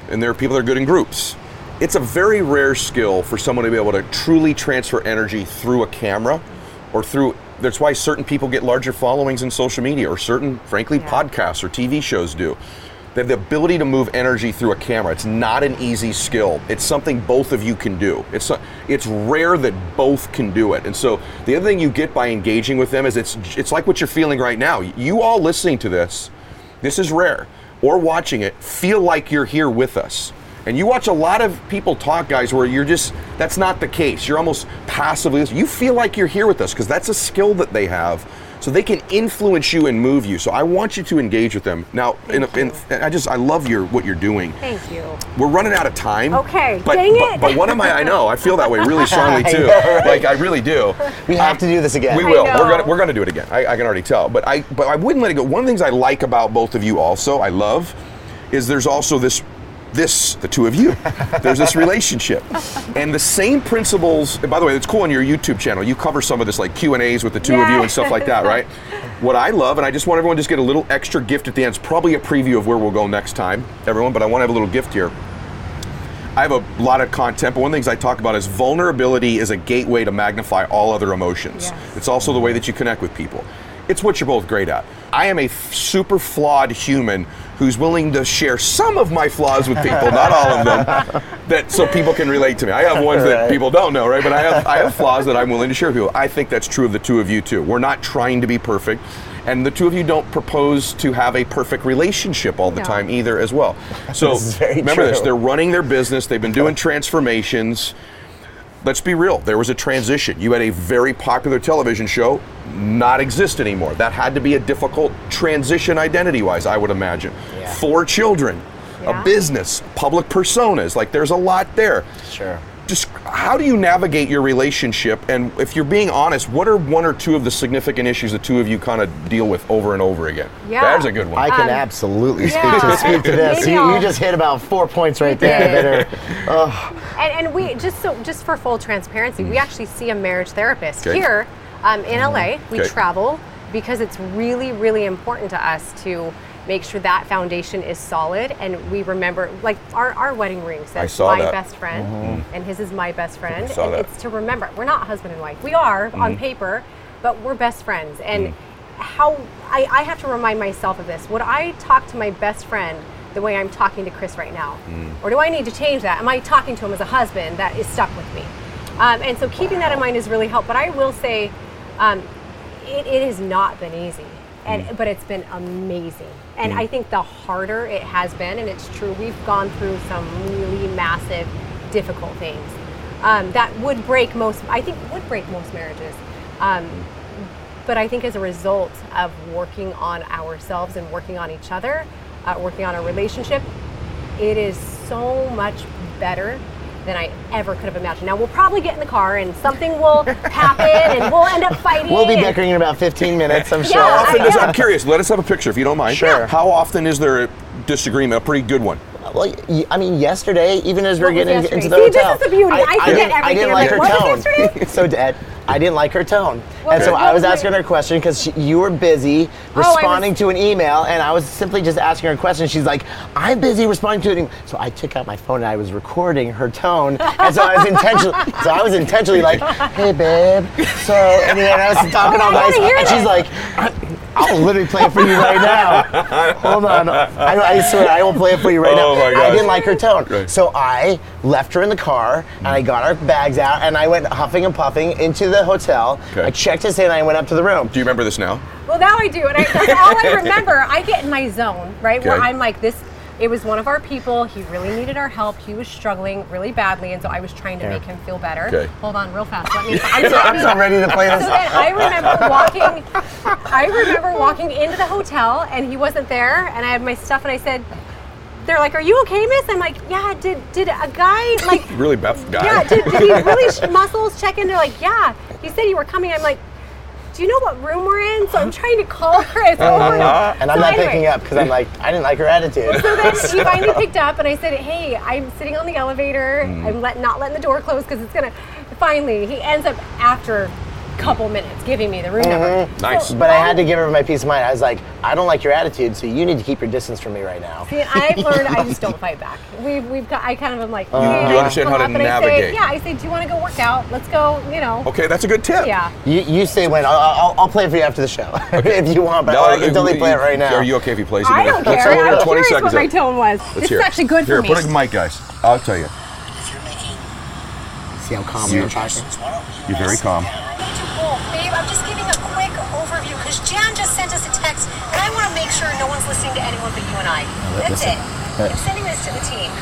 And there are people that are good in groups. It's a very rare skill for someone to be able to truly transfer energy through a camera or through that's why certain people get larger followings in social media or certain frankly Yeah. podcasts or TV shows do. They have the ability to move energy through a camera. It's not an easy skill. It's something both of you can do. It's it's rare that both can do it. And so the other thing you get by engaging with them is it's it's like what you're feeling right now. You all listening to this, this is rare, or watching it, feel like you're here with us. And you watch a lot of people talk, guys, where you're just, that's not the case. You're almost passively, you feel like you're here with us because that's a skill that they have. So they can influence you and move you. So I want you to engage with them. Now, in, in, I just, I love your what you're doing. Thank you. We're running out of time. Okay, but, dang but, it. But one of my, I know, I feel that way really strongly too. Like I really do. we have to do this again. We will. We're gonna we're gonna do it again. I, I can already tell. But I but I wouldn't let it go. One of the things I like about both of you also, I love, is there's also this this the two of you. There's this relationship, and the same principles. And by the way, it's cool on your YouTube channel. You cover some of this like Q and A's with the two of you and stuff like that, right? What I love, and I just want everyone to just get a little extra gift at the end. It's probably a preview of where we'll go next time, everyone. But I want to have a little gift here. I have a lot of content, but one of the things I talk about is vulnerability is a gateway to magnify all other emotions. Yes. It's also the way that you connect with people. It's what you're both great at. I am a f- super flawed human who's willing to share some of my flaws with people, not all of them, that so people can relate to me. I have ones that people don't know, right? But I have I have flaws that I'm willing to share with people. I think that's true of the two of you too. We're not trying to be perfect. And the two of you don't propose to have a perfect relationship all the No. time either as well. So This is very remember this, they're running their business, they've been doing transformations. Let's be real, there was a transition. You had a very popular television show not exist anymore. That had to be a difficult transition identity wise, I would imagine. Yeah. Four children, Yeah. a business, public personas, like there's a lot there. Sure. Just how do you navigate your relationship? And if you're being honest, what are one or two of the significant issues the two of you kind of deal with over and over again? Yeah. There's a good one. I can Um, absolutely speak yeah. to speak to this. You, you just hit about four points right there that are And, and we just so just for full transparency, we actually see a marriage therapist. Okay. here um, in LA. We Okay. travel because it's really really important to us to make sure that foundation is solid. And we remember like our, our wedding ring says my that. best friend and his is my best friend. and that. it's to remember we're not husband and wife. We are Mm-hmm. on paper but we're best friends. And Mm. how I, I have to remind myself of this. Would i talk to my best friend the way i'm talking to chris right now? Mm. or do i need to change that? Am i talking to him as a husband that is stuck with me? Um, and so keeping that in mind is really helpful. But i will say um, it, it has not been easy. And Mm. but it's been amazing and i think the harder it has been and it's true we've gone through some really massive difficult things um, that would break most i think would break most marriages. Um, but i think as a result of working on ourselves and working on each other uh, working on our relationship it is so much better than I ever could have imagined. Now we'll probably get in the car and something will happen and we'll end up fighting. We'll be and- bickering in about 15 minutes, I'm Yeah, sure. How often I- does, yeah. I'm curious, let us have a picture if you don't mind. Sure. How often is there a disagreement, a pretty good one? Well, y- I mean, yesterday, even as we we're getting yesterday? into the See, this is the beauty. I forget didn't, I didn't like like, her tone. so, Dad, I didn't like her tone, What and so was- I was was asking her a question because you were busy Oh, was- responding to an email, and I was simply just asking her a question. She's like, "I'm busy responding to an email." So I took out my phone and I was recording her tone, and so I was intentionally, so I was intentionally like, "Hey, babe." So and then I was talking Oh, all I nice, and she's like. I'll literally play it for you right now. Hold on. I, I swear, I will play it for you right Oh now. my I didn't like her tone. Right. So I left her in the car and I got our bags out and I went huffing and puffing into the hotel. Okay. I checked us in and I went up to the room. Do you remember this now? Well, now I do, and I, that's all I remember. I get in my zone, right, where I'm like, this. It was one of our people. He really needed our help. He was struggling really badly, and so I was trying to Yeah. make him feel better. Okay. Hold on, real fast. Let me. I'm, I'm so ready to play So this. then I remember walking. I remember walking into the hotel, and he wasn't there, and I had my stuff, and I said. They're like, "Are you okay, Miss?" I'm like, "Yeah." Did did a guy like Really, Beth guy. yeah, did, did he really sh- muscles check in? They're like, yeah. He said you were coming. I'm like, do you know what room we're in? So I'm trying to call her. Chris over and over. And I'm So not anyway, picking up because I'm like, I didn't like her attitude. So then she finally picked up, and I said, hey, I'm sitting on the elevator. Mm. I'm let, not letting the door close because it's gonna. Finally, he ends up after a couple minutes giving me the room number. Mm-hmm. Nice. So But I had to give her my peace of mind. I was like, I don't like your attitude, so you need to keep your distance from me right now. See, I've learned I just don't fight back. We've, we've got, I kind of am like, uh, you hey, understand come how to up, and I say, navigate. yeah, I say, do you want to go work out? Let's go, you know. Okay, that's a good tip. Yeah. You, you say when. I'll, I'll, I'll play it for you after the show if you want, but No, I can totally play it right now. Are you okay if he plays it? I in a- don't Let's care. go I'm 20 curious seconds what my tone was. Let's this hear is it. actually good Here, for me. put a mic, guys. I'll tell you. See how calm You- I'm talking? You're very calm. Babe, I'm just giving a quick overview because Jan just sent us a text and I want to make sure no one's listening to anyone but you and I. That's listen. it. I'm sending this to the team.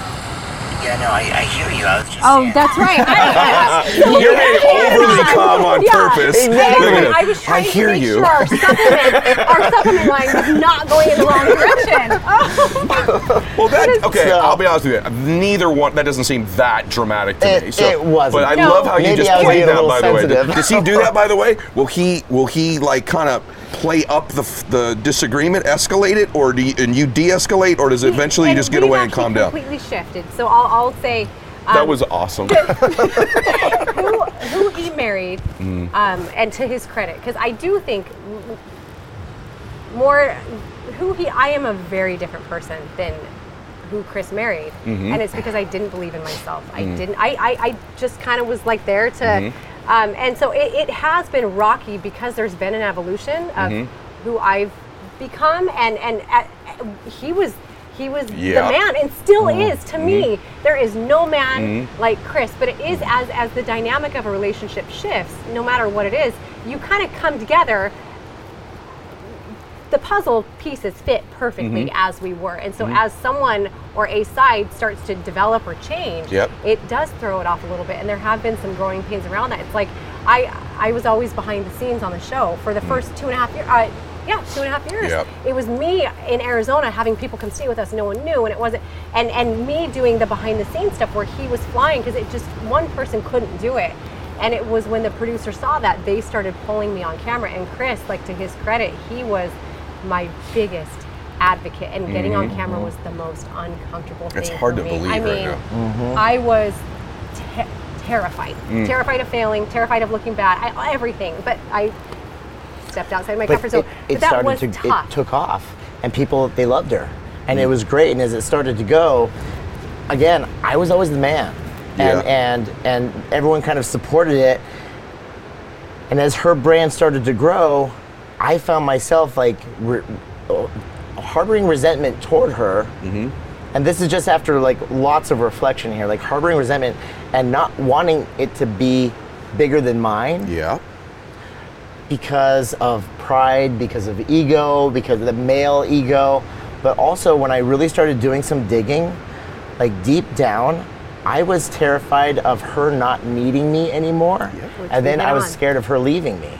Yeah, no, I, I hear you. I was just Oh, saying. that's right. I, You're being overly calm on Yeah. purpose. Exactly. Look at him. I was trying I hear to make you. sure our supplement, our supplement line was not going in the wrong direction. Oh. Well, that okay. So- I'll be honest with you. Neither one. That doesn't seem that dramatic to It- me. So, it wasn't. But I No. love how you just I was played that. little By the way, sensitive. does he do that? By the way, will he will he like kind of play up the the disagreement, escalate it, or do you, and you de-escalate, or does it eventually you just get away and calm down? Completely shifted. So I'll, I'll say. Um, That was awesome. who, who he married, Mm. um, and to his credit, because I do think more who he. I am a very different person than who Chris married, Mm-hmm. and it's because I didn't believe in myself. I Mm. didn't. I, I, I just kind of was like there to, Mm-hmm. Um, and so it, it has been rocky because there's been an evolution of Mm-hmm. who I've become, and and at, he was. He was Yeah. the man and still Mm-hmm. is to me. There is no man like Chris, but it is as as the dynamic of a relationship shifts, no matter what it is, you kind of come together. The puzzle pieces fit perfectly Mm-hmm. as we were, and so as someone or a side starts to develop or change, Yep. it does throw it off a little bit. And there have been some growing pains around that. It's like I I was always behind the scenes on the show for the first two and a half years. Uh, yeah, two and a half years. Yep. It was me in Arizona having people come stay with us. No one knew, and it wasn't. And and me doing the behind the scenes stuff where he was flying because it just one person couldn't do it. And it was when the producer saw that they started pulling me on camera. And Chris, like to his credit, he was my biggest advocate. And getting on camera was the most uncomfortable thing. Mm-hmm. It's hard for to me. believe I right mean, now. I was te- terrified, Mm. terrified of failing, terrified of looking bad, I, everything. But I stepped outside my But comfort zone. it, but it that started was to tough. it took off, and people they loved her, and Mm. it was great. And as it started to go, again, I was always the man, and Yeah. and and everyone kind of supported it. And as her brand started to grow, I found myself like re- uh, harboring resentment toward her. Mm-hmm. And this is just after like lots of reflection here, like harboring resentment and not wanting it to be bigger than mine yeah. because of pride, because of ego, because of the male ego. But also, when I really started doing some digging, like deep down, I was terrified of her not needing me anymore. Which And then I was on. scared of her leaving me.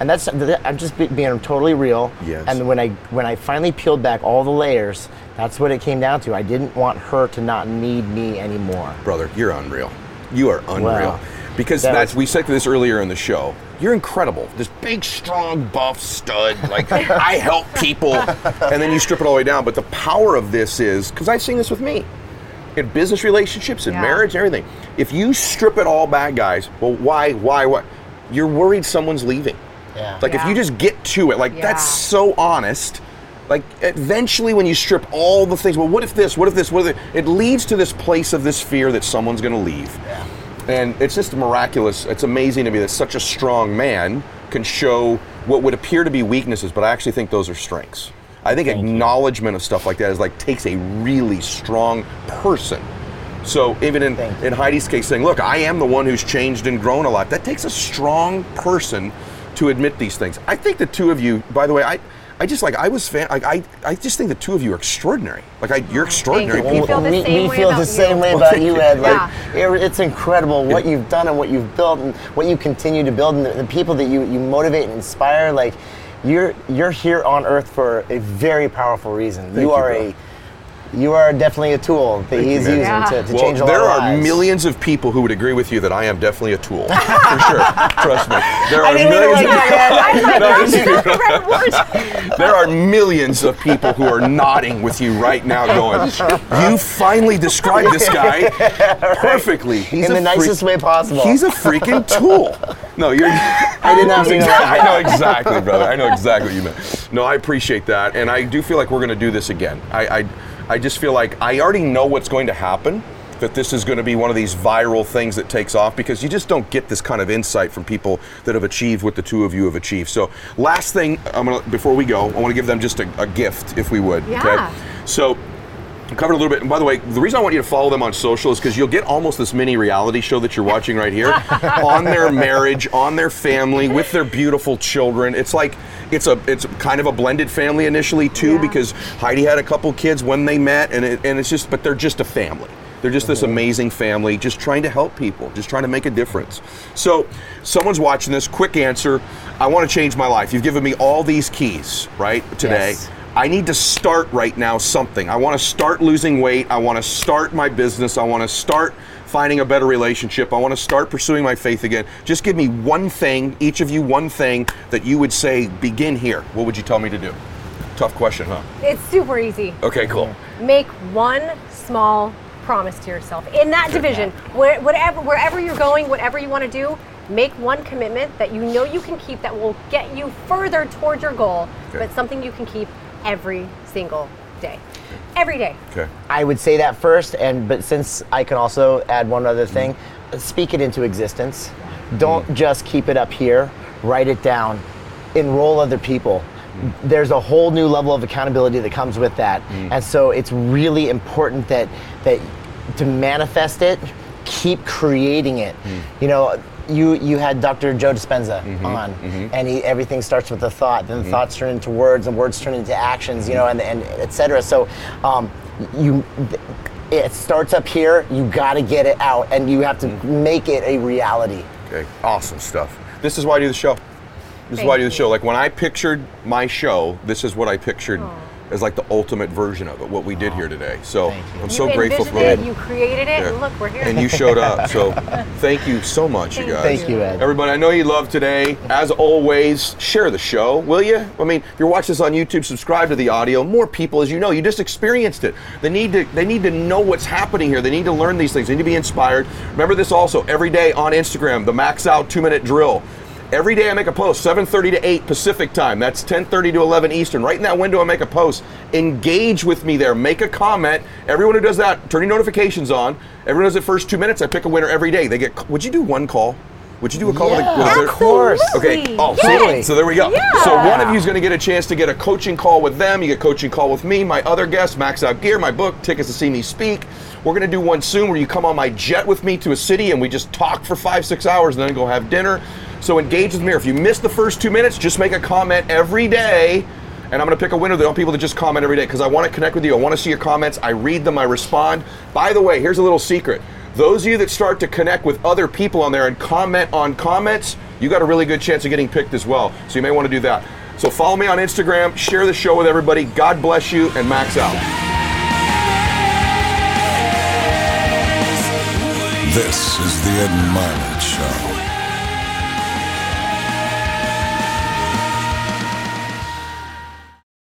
And that's I'm just being totally real. Yes. And when I when I finally peeled back all the layers, that's what it came down to. I didn't want her to not need me anymore. brother, you're unreal. You are unreal. Wow. Because That that's was- we said this earlier in the show. You're incredible. This big, strong, buff stud. Like I help people, and then you strip it all the way down. But the power of this is because I've seen this with me in business relationships, in Yeah. marriage, everything. If you strip it all back, guys, well, why, why, what? You're worried someone's leaving. Yeah. Like if you just get to it, like Yeah. that's so honest. Like eventually, when you strip all the things, well, what if this? What if this? What if it? It leads to this place of this fear that someone's going to leave. And it's just miraculous. It's amazing to me that such a strong man can show what would appear to be weaknesses, but I actually think those are strengths. I think acknowledgement of stuff like that is like takes a really strong person. So even in, in Heidi's case, saying, "Look, I am the one who's changed and grown a lot," that takes a strong person to admit these things. I think the two of you, by the way, I, I just like I was fan. Like I, I just think the two of you are extraordinary. Like I, you're extraordinary you. We people. feel the we, same we way feel about the same you. way about you, you. Ed. Like, Yeah. it- it's incredible what you've done and what you've built and what you continue to build and the, the people that you, you motivate and inspire. Like, you're you're here on Earth for a very powerful reason. Thank you you, are bro. a you are definitely a tool that Thank you, he's man. using Yeah. to, to well, change a lot there of are lives. millions of people who would agree with you that I am definitely a tool, for sure. Trust me. There are didn't mean it millions. like that, I'm like, No, "Oh, it's she's true. not the right word." There are millions of people who are nodding with you right now, going, "You finally described this guy perfectly. He's In a the nicest way possible. He's a freaking tool." No, you're. I did not mean it like I know exactly, brother. I know exactly what you meant. No, I appreciate that, and I do feel like we're going to do this again. I, I, I just feel like I already know what's going to happen. That this is going to be one of these viral things that takes off because you just don't get this kind of insight from people that have achieved what the two of you have achieved. So, last thing, I'm gonna before we go, I want to give them just a, a gift, if we would. Yeah. Okay. So. Covered a little bit. And by the way, the reason I want you to follow them on social is because you'll get almost this mini reality show that you're watching right here on their marriage, on their family, with their beautiful children. It's like it's a it's kind of a blended family initially too, Yeah. because Heidi had a couple kids when they met, and it, and it's just but they're just a family. They're just this amazing family, just trying to help people, just trying to make a difference. So, someone's watching this. Quick answer: I want to change my life. You've given me all these keys, right? Today. Yes. I need to start right now something. I want to start losing weight. I want to start my business. I want to start finding a better relationship. I want to start pursuing my faith again. Just give me one thing, each of you one thing that you would say, begin here. What would you tell me to do? Tough question, huh? It's super easy. Okay, cool. Make one small promise to yourself in that division, where, whatever, wherever you're going, whatever you want to do. Make one commitment that you know you can keep that will get you further towards your goal, Okay. but something you can keep every single day. Every day. Okay. I would say that first, and but since I can also add one other thing, speak it into existence. Don't mm. just keep it up here. Write it down. Enroll other people. Mm. There's a whole new level of accountability that comes with that, mm. and so it's really important that that to manifest it, keep creating it. You know. You, you had Dr. Joe Dispenza mm-hmm. on, mm-hmm. and he, everything starts with a thought. Then the thoughts turn into words, and words turn into actions. You know, and, and et cetera. So, um, you it starts up here you got to get it out and you have to make it a reality Okay. Awesome stuff. This is why I do the show. This is why I do the you. show. Like when I pictured my show, this is what I pictured as like the ultimate version of it, what we did here today. So I'm You so grateful for envisioned that. it, you created it, Yeah. and look, we're here. And you showed up. So thank you so much, you guys. Thank you, Ed. Everybody, I know you love today. As always, share the show, will you? I mean, if you're watching this on YouTube, subscribe to the audio. More people, as you know, you just experienced it. They need to they need to know what's happening here. They need to learn these things. They need to be inspired. Remember this also every day on Instagram, the max out two minute drill. Every day I make a post, 7:30 to 8 Pacific time. That's 10:30 to 11 Eastern. Right in that window, I make a post. Engage with me there. Make a comment. Everyone who does that, turn your notifications on. Everyone does it first two minutes. I pick a winner every day. They get. Would you do one call? Would you do a call with a, with Of course. Okay. Oh, Yes. so, so there we go. Yeah. So one of you is going to get a chance to get a coaching call with them. You get a coaching call with me, my other guests, Max Out Gear, my book, tickets to see me speak. We're going to do one soon where you come on my jet with me to a city and we just talk for five, six hours and then go have dinner. So engage with me. If you missed the first two minutes, just make a comment every day. And I'm going to pick a winner. Are people that just comment every day because I want to connect with you. I want to see your comments. I read them. I respond. By the way, here's a little secret. Those of you that start to connect with other people on there and comment on comments, you got a really good chance of getting picked as well. So you may want to do that. So follow me on Instagram, share the show with everybody. God bless you, and max out. This is the Ed Show.